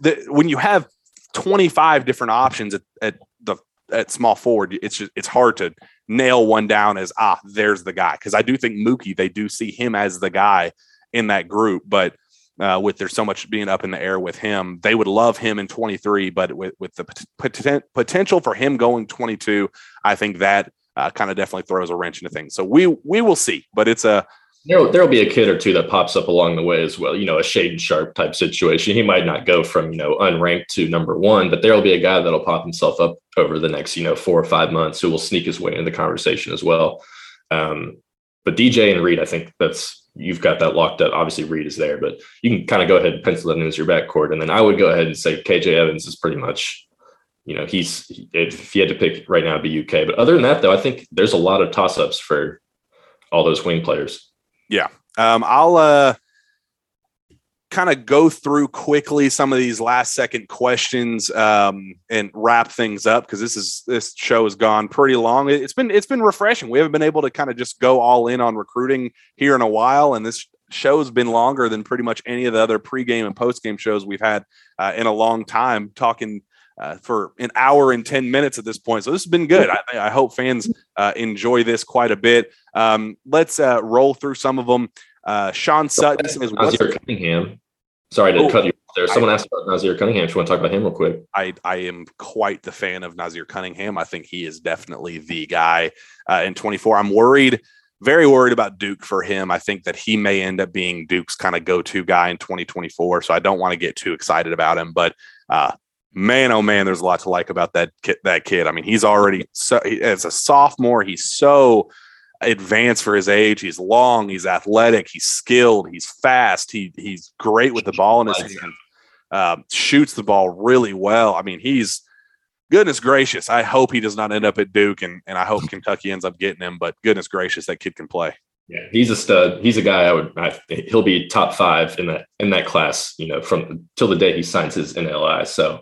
the, when you have 25 different options at, at the at small forward, it's just it's hard to nail one down as ah, there's the guy. Because I do think Mookie, they do see him as the guy in that group, but uh, with there's so much being up in the air with him, they would love him in 23, but with with the pot- poten- potential for him going 22, I think that uh, kind of definitely throws a wrench into things. So we we will see, but it's a There, there'll be a kid or two that pops up along the way as well. You know, a Shaedon Sharpe type situation. He might not go from you know unranked to number one, but there'll be a guy that'll pop himself up over the next you know four or five months who will sneak his way into the conversation as well. Um, but DJ and Reed, I think that's you've got that locked up. Obviously, Reed is there, but you can kind of go ahead and pencil it in as your backcourt. And then I would go ahead and say KJ Evans is pretty much, you know, he's if you had to pick right now, it'd be UK. But other than that, though, I think there's a lot of toss ups for all those wing players. Um, I'll uh, kind of go through quickly some of these last second questions um, and wrap things up because this is this show has gone pretty long. It- It's been it's been refreshing. We haven't been able to kind of just go all in on recruiting here in a while, and this show's been longer than pretty much any of the other pregame and postgame shows we've had uh, in a long time. Talking. Uh, for an hour and 10 minutes at this point. So this has been good. I, I hope fans uh, enjoy this quite a bit. Um, let's uh, roll through some of them. Uh, Sean Sutton says, what's Naasir Cunningham. Sorry to Oh, cut you there. Someone asked about Naasir Cunningham. Do you want to talk about him real quick? I, I am quite the fan of Naasir Cunningham. I think he is definitely the guy uh, in 24. I'm worried, very worried about Duke for him. I think that he may end up being Duke's kind of go to guy in 2024. So I don't want to get too excited about him. But uh, man, oh man, there's a lot to like about that kid. That kid. I mean, he's already so as a sophomore, he's so advanced for his age. He's long, he's athletic, he's skilled, he's fast. He he's great with the ball in his hand. Um, shoots the ball really well. I mean, he's goodness gracious. I hope he does not end up at Duke, and and I hope Kentucky ends up getting him. But goodness gracious, that kid can play. Yeah, he's a stud. He's a guy I would. I, he'll be top five in that in that class. You know, from till the day he signs his NLI. So,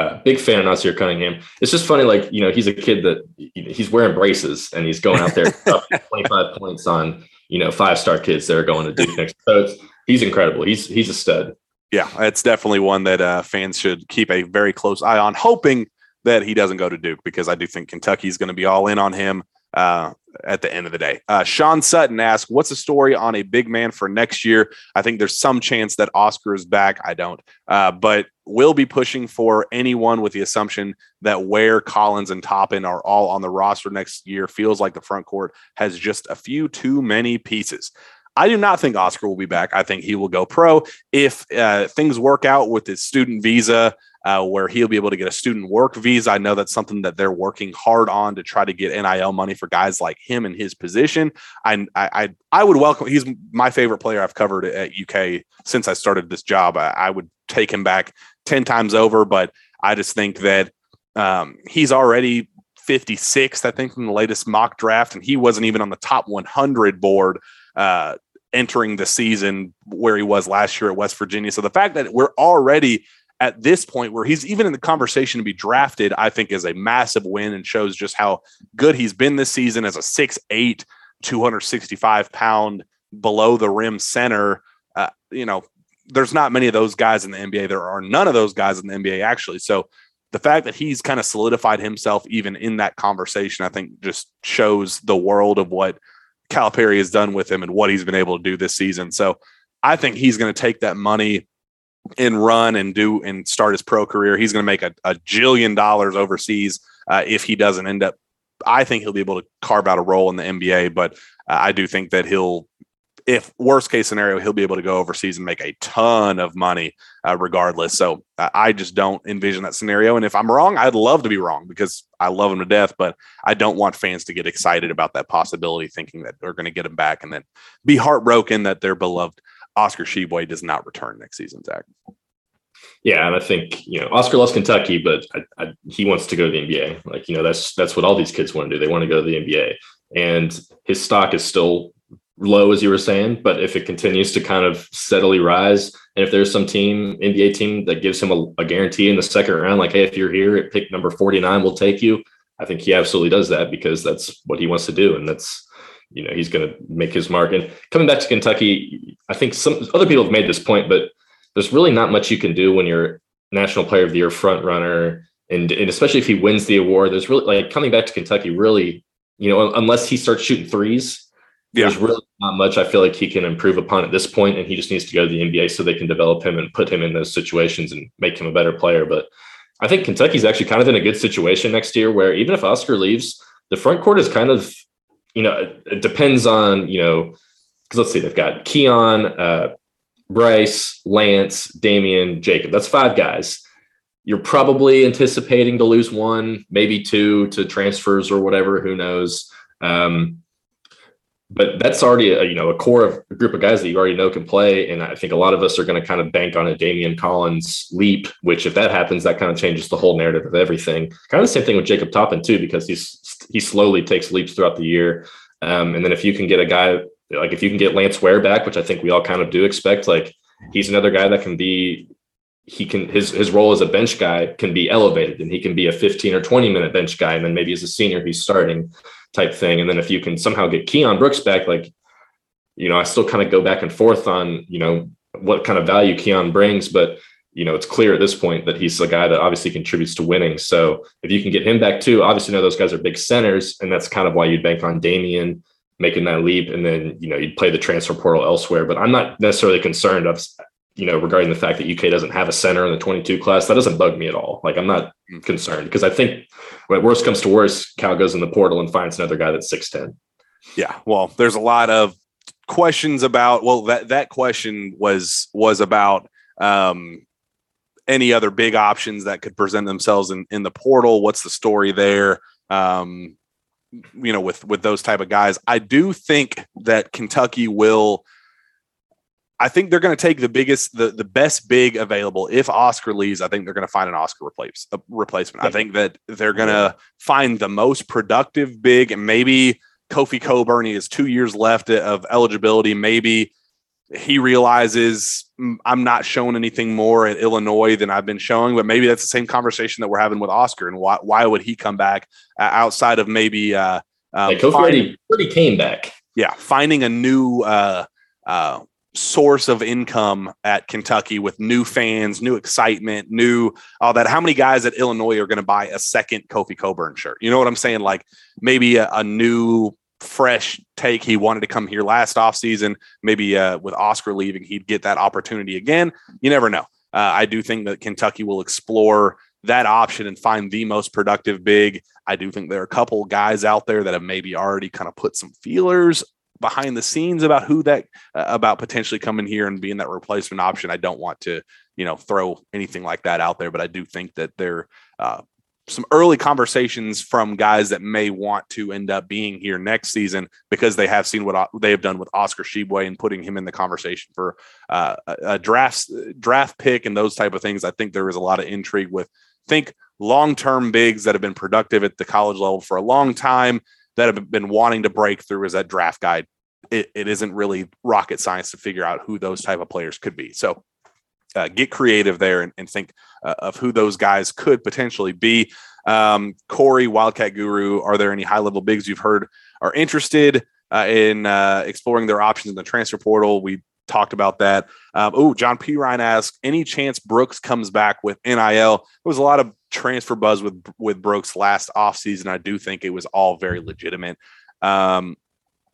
uh, big fan of Naasir Cunningham. It's just funny, like you know, he's a kid that he's wearing braces and he's going out there twenty five points on you know five star kids that are going to Duke next. So it's, he's incredible. He's he's a stud. Yeah, it's definitely one that uh, fans should keep a very close eye on, hoping that he doesn't go to Duke because I do think Kentucky's going to be all in on him uh, at the end of the day. Uh, Sean Sutton asks, "What's the story on a big man for next year?" I think there's some chance that Oscar is back. I don't, uh, but we'll be pushing for anyone with the assumption that where Collins and Toppin are all on the roster next year feels like the front court has just a few too many pieces. I do not think Oscar will be back. I think he will go pro if uh, things work out with his student visa, uh, where he'll be able to get a student work visa. I know that's something that they're working hard on to try to get NIL money for guys like him in his position. I I I would welcome. He's my favorite player I've covered at UK since I started this job. I, I would take him back ten times over, but I just think that um, he's already 56th, I think, in the latest mock draft, and he wasn't even on the top 100 board uh, entering the season where he was last year at West Virginia. So the fact that we're already at this point where he's even in the conversation to be drafted, I think is a massive win and shows just how good he's been this season as a 6'8, 265 pound below the rim center. Uh, you know, there's not many of those guys in the NBA. There are none of those guys in the NBA actually. So the fact that he's kind of solidified himself even in that conversation, I think just shows the world of what Calipari has done with him and what he's been able to do this season. So I think he's going to take that money and run and do and start his pro career. He's going to make a, a jillion dollars overseas uh, if he doesn't end up. I think he'll be able to carve out a role in the NBA, but uh, I do think that he'll, if worst case scenario, he'll be able to go overseas and make a ton of money uh, regardless. So I just don't envision that scenario. And if I'm wrong, I'd love to be wrong because I love him to death, but I don't want fans to get excited about that possibility, thinking that they're going to get him back and then be heartbroken that their beloved Oscar Tshiebwe does not return next season, Zack. Yeah, and I think you know Oscar loves Kentucky, but I, I, he wants to go to the NBA. Like you know, that's that's what all these kids want to do. They want to go to the NBA, and his stock is still low, as you were saying. But if it continues to kind of steadily rise, and if there's some team NBA team that gives him a, a guarantee in the second round, like hey, if you're here at pick number 49, we'll take you. I think he absolutely does that because that's what he wants to do, and that's you know he's going to make his mark. And coming back to Kentucky, I think some other people have made this point, but there's really not much you can do when you're national player of the year front runner and, and especially if he wins the award there's really like coming back to kentucky really you know unless he starts shooting threes Yeah. there's really not much i feel like he can improve upon at this point and he just needs to go to the nba so they can develop him and put him in those situations and make him a better player but i think kentucky's actually kind of in a good situation next year where even if oscar leaves the front court is kind of you know it, it depends on you know because let's see they've got Keion uh, Bryce, Lance, Daimion, Jacob. That's five guys. You're probably anticipating to lose one, maybe two to transfers or whatever. Who knows? Um, but that's already a, you know a core of a group of guys that you already know can play, and I think a lot of us are going to kind of bank on a Daimion Collins leap. Which, if that happens, that kind of changes the whole narrative of everything. Kind of the same thing with Jacob Toppin too, because he's he slowly takes leaps throughout the year. Um, and then if you can get a guy like if you can get Lance Ware back, which I think we all kind of do expect, like he's another guy that can be he can his his role as a bench guy can be elevated and he can be a 15 or 20 minute bench guy and then maybe as a senior he's starting type thing. And then if you can somehow get Keion Brooks back like you know I still kind of go back and forth on you know what kind of value Keion brings but you know it's clear at this point that he's a guy that obviously contributes to winning. So if you can get him back too obviously know those guys are big centers and that's kind of why you'd bank on Daimion making that leap and then you know you'd play the transfer portal elsewhere. But i'm not necessarily concerned of you know regarding the fact that uk doesn't have a center in the 22 class that doesn't bug me at all like i'm not concerned because i think when worst comes to worst cal goes in the portal and finds another guy that's 610 Yeah, well, there's a lot of questions about. Well, that that question was was about um, any other big options that could present themselves in in the portal. What's the story there? Um, you know, with with those type of guys, I do think that Kentucky will. I think they're going to take the biggest, the the best big available. If Oscar leaves, I think they're going to find an Oscar replace, a replacement. I think that they're going to find the most productive big, and maybe Kofi Cockburn. He has two years left of eligibility. Maybe he realizes "Mm, I'm not showing anything more at Illinois than I've been showing, but maybe that's the same conversation that we're having with Oscar. And why why would he come back uh, outside of maybe uh, um, like Kofi already, already came back yeah, finding a new uh, uh, source of income at Kentucky with new fans, new excitement, new all that. How many guys at Illinois are going to buy a second Kofi Cockburn shirt? You know what I'm saying? Like maybe a, a new, fresh take. He wanted to come here last offseason. Maybe uh, with Oscar leaving, he'd get that opportunity again. You never know. Uh, I do think that Kentucky will explore that option and find the most productive big. I do think there are a couple guys out there that have maybe already kind of put some feelers behind the scenes about who that uh, about potentially coming here and being that replacement option. I don't want to, you know, throw anything like that out there, but I do think that there uh, some early conversations from guys that may want to end up being here next season because they have seen what they have done with Oscar Tshiebwe and putting him in the conversation for uh, a, a draft draft pick and those type of things. I think there is a lot of intrigue with think long term bigs that have been productive at the college level for a long time that have been wanting to break through as that draft guide. It, it isn't really rocket science to figure out who those type of players could be. So uh, get creative there and, and think uh, of who those guys could potentially be. Um, Corey, Wildcat Guru, are there any high level bigs you've heard are interested uh, in uh, exploring their options in the transfer portal? We talked about that. Um, oh, John P. Ryan asked, any chance Brooks comes back with NIL? There was a lot of transfer buzz with with Brooks last offseason. I do think it was all very legitimate. Um,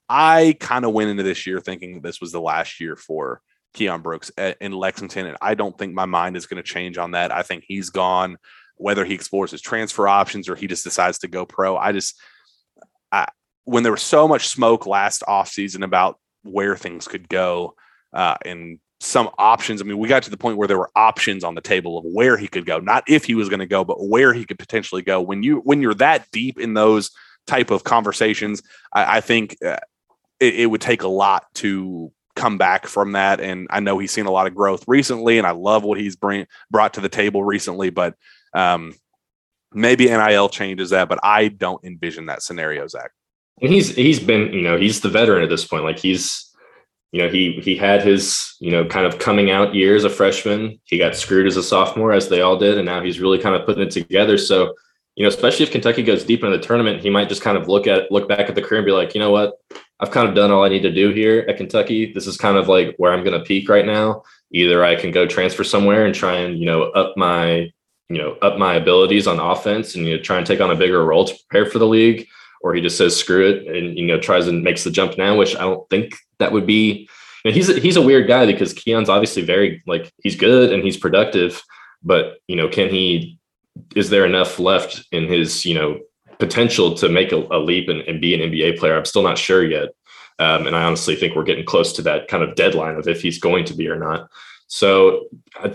I kind of went into this year thinking that this was the last year for Keion Brooks at, in Lexington, and I don't think my mind is going to change on that. I think he's gone. Whether he explores his transfer options or he just decides to go pro, I just, I, when there was so much smoke last offseason about where things could go uh, and some options. I mean, we got to the point where there were options on the table of where he could go, not if he was going to go, but where he could potentially go. When you when you're that deep in those type of conversations, I, I think uh, it, it would take a lot to come back from that. And I know he's seen a lot of growth recently, and I love what he's bring brought to the table recently. But um, maybe NIL changes that, but I don't envision that scenario, Zack. And he's he's been you know he's the veteran at this point. Like he's you know he he had his you know kind of coming out year as a freshman. He got screwed as a sophomore, as they all did, and now he's really kind of putting it together. So you know, especially if Kentucky goes deep into the tournament, he might just kind of look at look back at the career and be like, you know what, I've kind of done all I need to do here at Kentucky. This is kind of like where I'm going to peak right now. Either I can go transfer somewhere and try and you know up my you know up my abilities on offense and you know try and take on a bigger role to prepare for the league, or he just says screw it and you know tries and makes the jump now, which I don't think that would be. Know, he's a, he's a weird guy because Keion's obviously very like he's good and he's productive, but you know can he is there enough left in his you know potential to make a, a leap and, and, be an NBA player? I'm still not sure yet. Um, and I honestly think we're getting close to that kind of deadline of if he's going to be or not. So, I,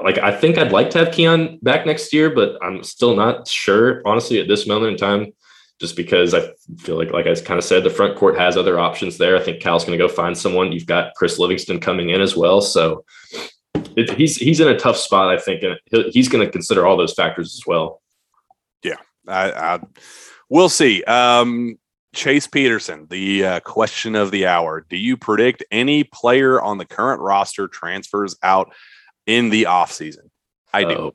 like, I think I'd like to have Keion back next year, but I'm still not sure, honestly, at this moment in time, just because I feel like, like I kind of said, the front court has other options there. I think Cal's going to go find someone. You've got Chris Livingston coming in as well. So, it, he's he's in a tough spot, I think, and he's going to consider all those factors as well. Yeah, I, I we'll see. Um, Chase Peterson, the uh, question of the hour: Do you predict any player on the current roster transfers out in the offseason? I do. Oh.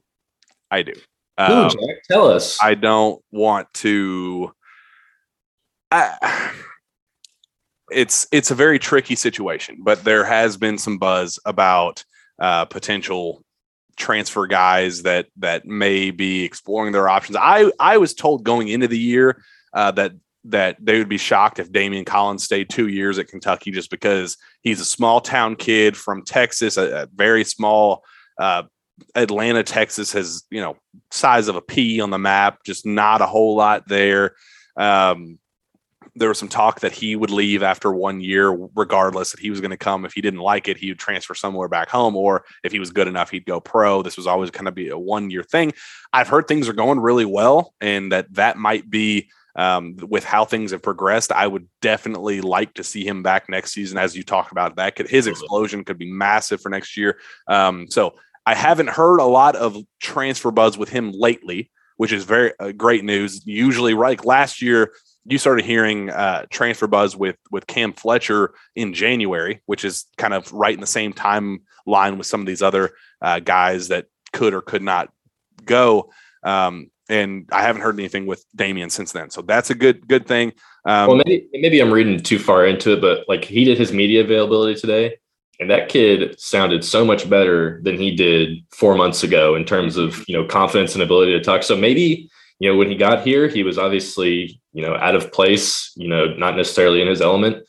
I do. Ooh, Um, Jack, tell us. I don't want to. I, it's it's a very tricky situation, but there has been some buzz about uh, potential transfer guys that that may be exploring their options. I I was told going into the year uh, that that they would be shocked if Daimion Collins stayed two years at Kentucky just because he's a small town kid from Texas, a, a very small. Uh, Atlanta, Texas has you know size of a pea on the map, just not a whole lot there. Um, there was some talk that he would leave after one year, regardless that he was going to come. If he didn't like it, he would transfer somewhere back home, or if he was good enough, he'd go pro. This was always going to be a one year thing. I've heard things are going really well, and that that might be um, with how things have progressed. I would definitely like to see him back next season, as you talked about. That could his explosion could be massive for next year. Um, so I haven't heard a lot of transfer buzz with him lately, which is very uh, great news. Usually, right like last year, you started hearing uh, transfer buzz with with Cam Fletcher in January, which is kind of right in the same timeline with some of these other uh, guys that could or could not go. Um, and I haven't heard anything with Daimion since then, so that's a good good thing. Um, well, maybe maybe I'm reading too far into it, but like he did his media availability today, and that kid sounded so much better than he did four months ago in terms of you know confidence and ability to talk. So maybe you know when he got here, he was obviously you know out of place, you know not necessarily in his element.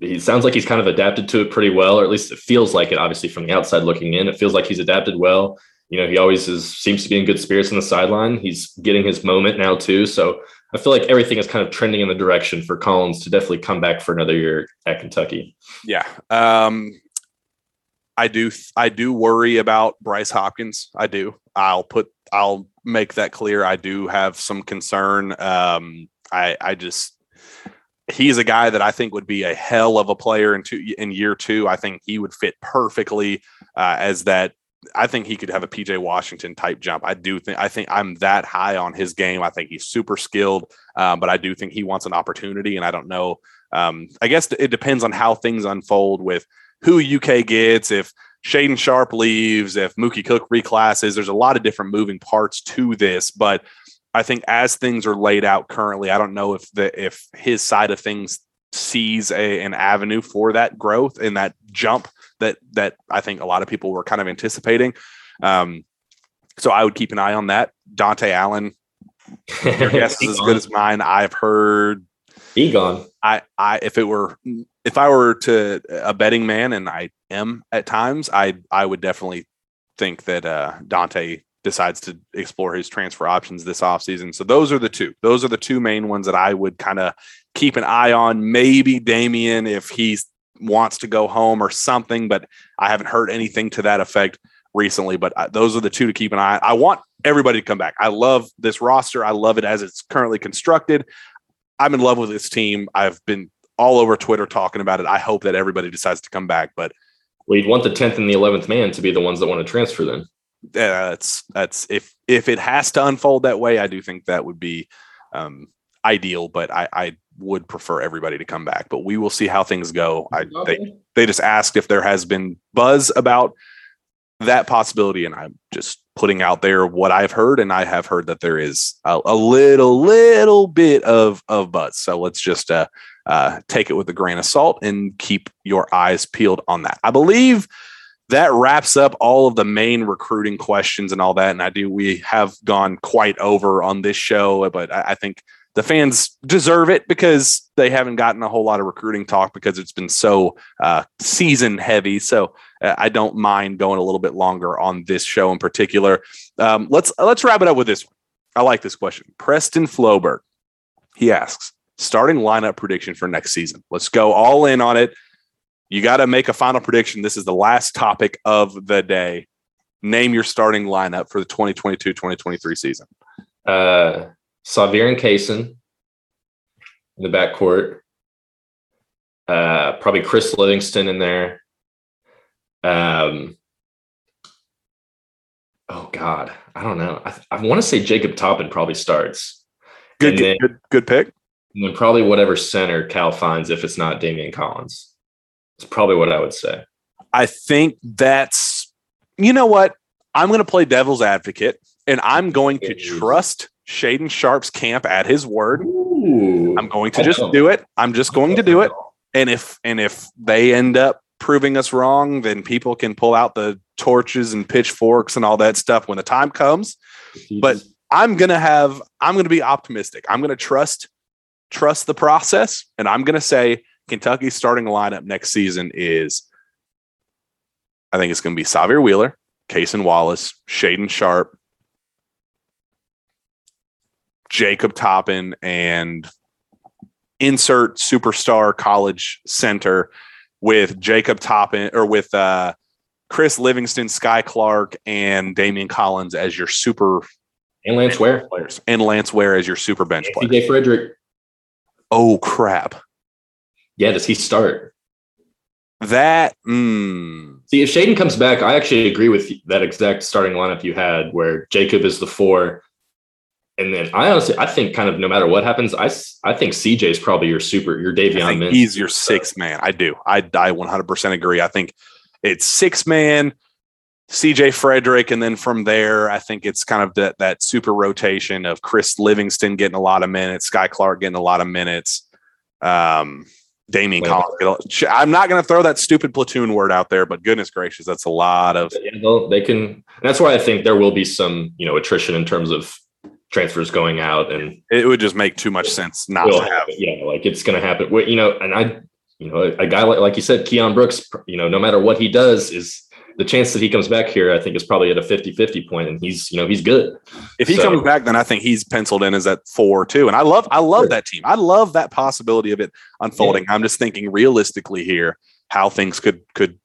He sounds like he's kind of adapted to it pretty well, or at least it feels like it. Obviously, from the outside looking in, it feels like he's adapted well. You know, he always is seems to be in good spirits on the sideline. He's getting his moment now too. So I feel like everything is kind of trending in the direction for Collins to definitely come back for another year at Kentucky. Yeah. Um, I do. I do worry about Bryce Hopkins. I do. I'll put. I'll make that clear. I do have some concern. Um, I. I just. He's a guy that I think would be a hell of a player in two in year two. I think he would fit perfectly uh, as that. I think he could have a PJ Washington type jump. I do think. I think I'm that high on his game. I think he's super skilled, um, but I do think he wants an opportunity, and I don't know. Um, I guess it depends on how things unfold with who UK gets, if Shaedon Sharpe leaves, if Mookie Cook reclasses. There's a lot of different moving parts to this, but I think as things are laid out currently, I don't know if the if his side of things sees a, an avenue for that growth and that jump that that I think a lot of people were kind of anticipating. Um, so I would keep an eye on that. Dontaie Allen, your guess is as good as mine. I've heard Egon. I, I, if it were, if I were to a betting man, and I am at times, I, I would definitely think that uh, Dontaie decides to explore his transfer options this offseason. So those are the two. Those are the two main ones that I would kind of keep an eye on. Maybe Daimion if he wants to go home or something, but I haven't heard anything to that effect recently. But uh, those are the two to keep an eye. I want everybody to come back. I love this roster. I love it as it's currently constructed. I'm in love with this team. I've been all over Twitter talking about it. I hope that everybody decides to come back, but Well, you'd want the tenth and the eleventh man to be the ones that want to transfer. Then uh, that's that's if if it has to unfold that way, I do think that would be um, ideal. But I, I would prefer everybody to come back. But we will see how things go. I they they just asked if there has been buzz about that possibility, and I'm just putting out there what I've heard, and I have heard that there is a, a little little bit of of buzz. So let's just uh, uh, take it with a grain of salt and keep your eyes peeled on that. I believe that wraps up all of the main recruiting questions and all that. And I do we have gone quite over on this show, but I, I think the fans deserve it because they haven't gotten a whole lot of recruiting talk because it's been so uh, season heavy. So uh, I don't mind going a little bit longer on this show in particular. Um, let's let's wrap it up with this one. I like this question. Preston Floberg. He asks, starting lineup prediction for next season. Let's go all in on it. You got to make a final prediction. This is the last topic of the day. Name your starting lineup for the 2022-2023 season. uh, Sahvir and Cason in the backcourt. Uh, probably Chris Livingston in there. Um, oh God, I don't know. I, I want to say Jacob Toppin probably starts, Good, then- good, good pick. and then probably whatever center Cal finds if it's not Daimion Collins. It's probably what I would say. I think that's, you know what? I'm going to play devil's advocate and I'm going to trust Shaedon Sharpe's camp at his word. Ooh, I'm going to just do it. I'm just going to do it. And if, and if they end up proving us wrong, then people can pull out the torches and pitchforks and all that stuff when the time comes. But I'm gonna have I'm gonna be optimistic. I'm gonna trust trust the process, and I'm gonna say Kentucky's starting lineup next season is I think it's gonna be Sahvir Wheeler, Cason Wallace, Shaedon Sharpe, Jacob Toppin, and insert superstar college center with Jacob Toppin or with uh Chris Livingston, Skyy Clark, and Daimion Collins as your super and Lance Ware, players, and Lance Ware as your super bench player. CJ Frederick. Oh crap! Yeah, does he start? That mm, See, if Shaedon comes back, I actually agree with that exact starting lineup you had, where Jacob is the four, and then I honestly, I think kind of no matter what happens, I, I think CJ is probably your super, your I Davion think he's your sixth man. I do. I I 100% agree. I think it's six man, CJ Frederick, and then from there, I think it's kind of that that super rotation of Chris Livingston getting a lot of minutes, Skyy Clark getting a lot of minutes. Um, Daimion Wait. Collins. get a- sh- I'm not going to throw that stupid platoon word out there, but goodness gracious, that's a lot of Yeah, they'll- can. that's why I think there will be some, you know, attrition in terms of transfers going out, and it would just make too much sense not to have happen. Yeah, like it's going to happen. You know, and I, you know, a guy like like you said, Keion Brooks. You know, no matter what he does, is the chance that he comes back here, I think, is probably at a 50-50 point, and he's, you know, he's good. If he So- comes back, then I think he's penciled in as at four too. And I love, I love Sure. that team. I love that possibility of it unfolding. I'm just thinking realistically here how things could could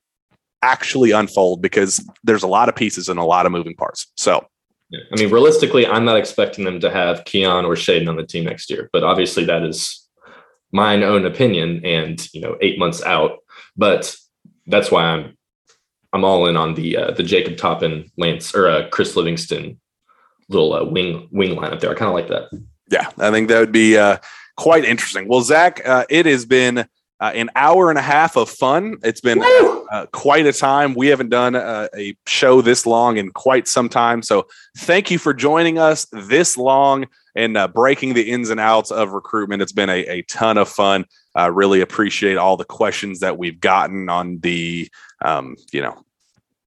actually unfold because there's a lot of pieces and a lot of moving parts. So Yeah. I mean, realistically, I'm not expecting them to have Keion or Shaedon on the team next year, but obviously that is my own opinion and, you know, eight months out. But that's why I'm I'm all in on the uh, the Jacob Toppin, Lance or uh, Chris Livingston little uh, wing wing lineup there. I kind of like that. yeah, I think that would be uh, quite interesting. Well, Zack, uh, it has been uh, an hour and a half of fun. It's been uh, quite a time. We haven't done a, a show this long in quite some time. So thank you for joining us this long and uh, breaking the ins and outs of recruitment. It's been a, a ton of fun. I really appreciate all the questions that we've gotten on the, um, you know,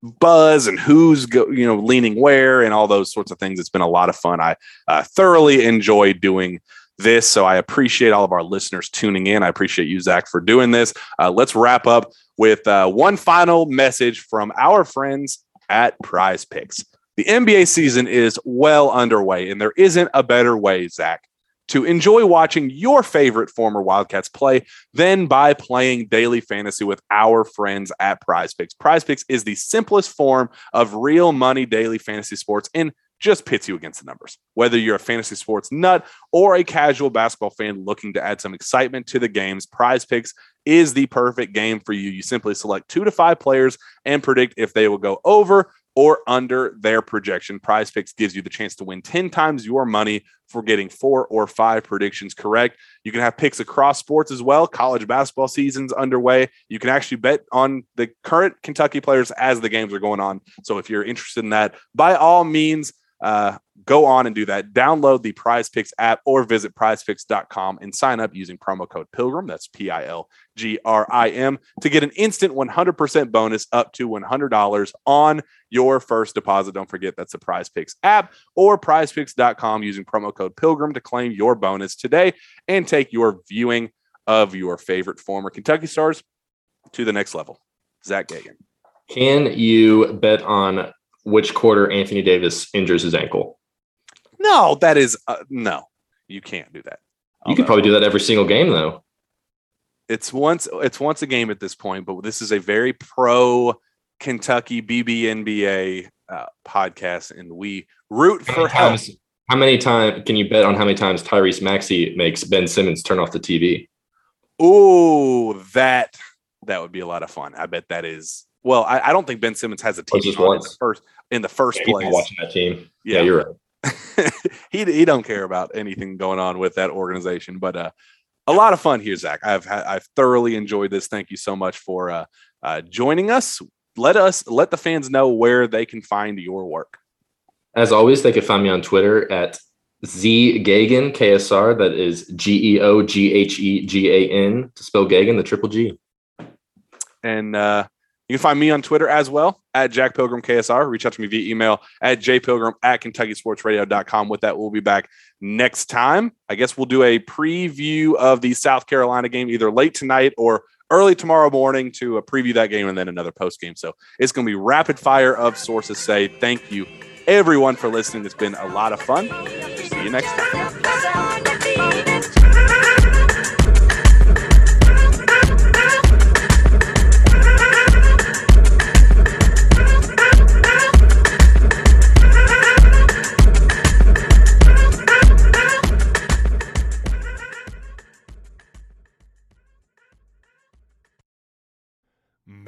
buzz and who's go, you know leaning where and all those sorts of things. It's been a lot of fun. I uh, thoroughly enjoyed doing this. So I appreciate all of our listeners tuning in. I appreciate you, Zack, for doing this. Uh, let's wrap up with uh, one final message from our friends at Prize Picks. The NBA season is well underway, and there isn't a better way, Zack, to enjoy watching your favorite former Wildcats play than by playing daily fantasy with our friends at Prize Picks. Prize Picks is the simplest form of real money daily fantasy sports in just pits you against the numbers. Whether you're a fantasy sports nut or a casual basketball fan looking to add some excitement to the games, Prize Picks is the perfect game for you. You simply select two to five players and predict if they will go over or under their projection. Prize Picks gives you the chance to win 10 times your money for getting four or five predictions correct. You can have picks across sports as well. College basketball season's underway. You can actually bet on the current Kentucky players as the games are going on. So if you're interested in that, by all means, uh, go on and do that. Download the Prize Picks app or visit prizepicks.com and sign up using promo code Pilgrim. That's P I L G R I M to get an instant 100% bonus up to $100 on your first deposit. Don't forget that's the Prize Picks app or prizepicks.com using promo code Pilgrim to claim your bonus today and take your viewing of your favorite former Kentucky stars to the next level. Zack Geoghegan. Can you bet on which quarter Anthony Davis injures his ankle? No, that is uh, no. You can't do that. You could probably do that every single game, though. It's once it's once a game at this point, but this is a very pro Kentucky BBNBA uh, podcast, and we root How for many help. times? How many times can you bet on how many times Tyrese Maxey makes Ben Simmons turn off the TV? Oh, that that would be a lot of fun. I bet that is. Well, I, I don't think Ben Simmons has a TV on in the first in the first Yeah, place. watching that team. Yeah, Yeah. you're right. he he don't care about anything going on with that organization. But uh, a lot of fun here, Zack. I've had, I've thoroughly enjoyed this. Thank you so much for uh, uh, joining us. Let us let the fans know where they can find your work. As always, they can find me on Twitter at Z Geoghegan KSR. That is G E O G H E G A N to spell Geoghegan, the triple G. And uh, you can find me on Twitter as well at Jack Pilgrim KSR. Reach out to me via email at jpilgrim at KentuckySportsRadio.com. With that, we'll be back next time. I guess we'll do a preview of the South Carolina game either late tonight or early tomorrow morning to uh, preview that game and then another post game. So it's going to be rapid fire of sources say. Thank you, everyone, for listening. It's been a lot of fun. See you next time.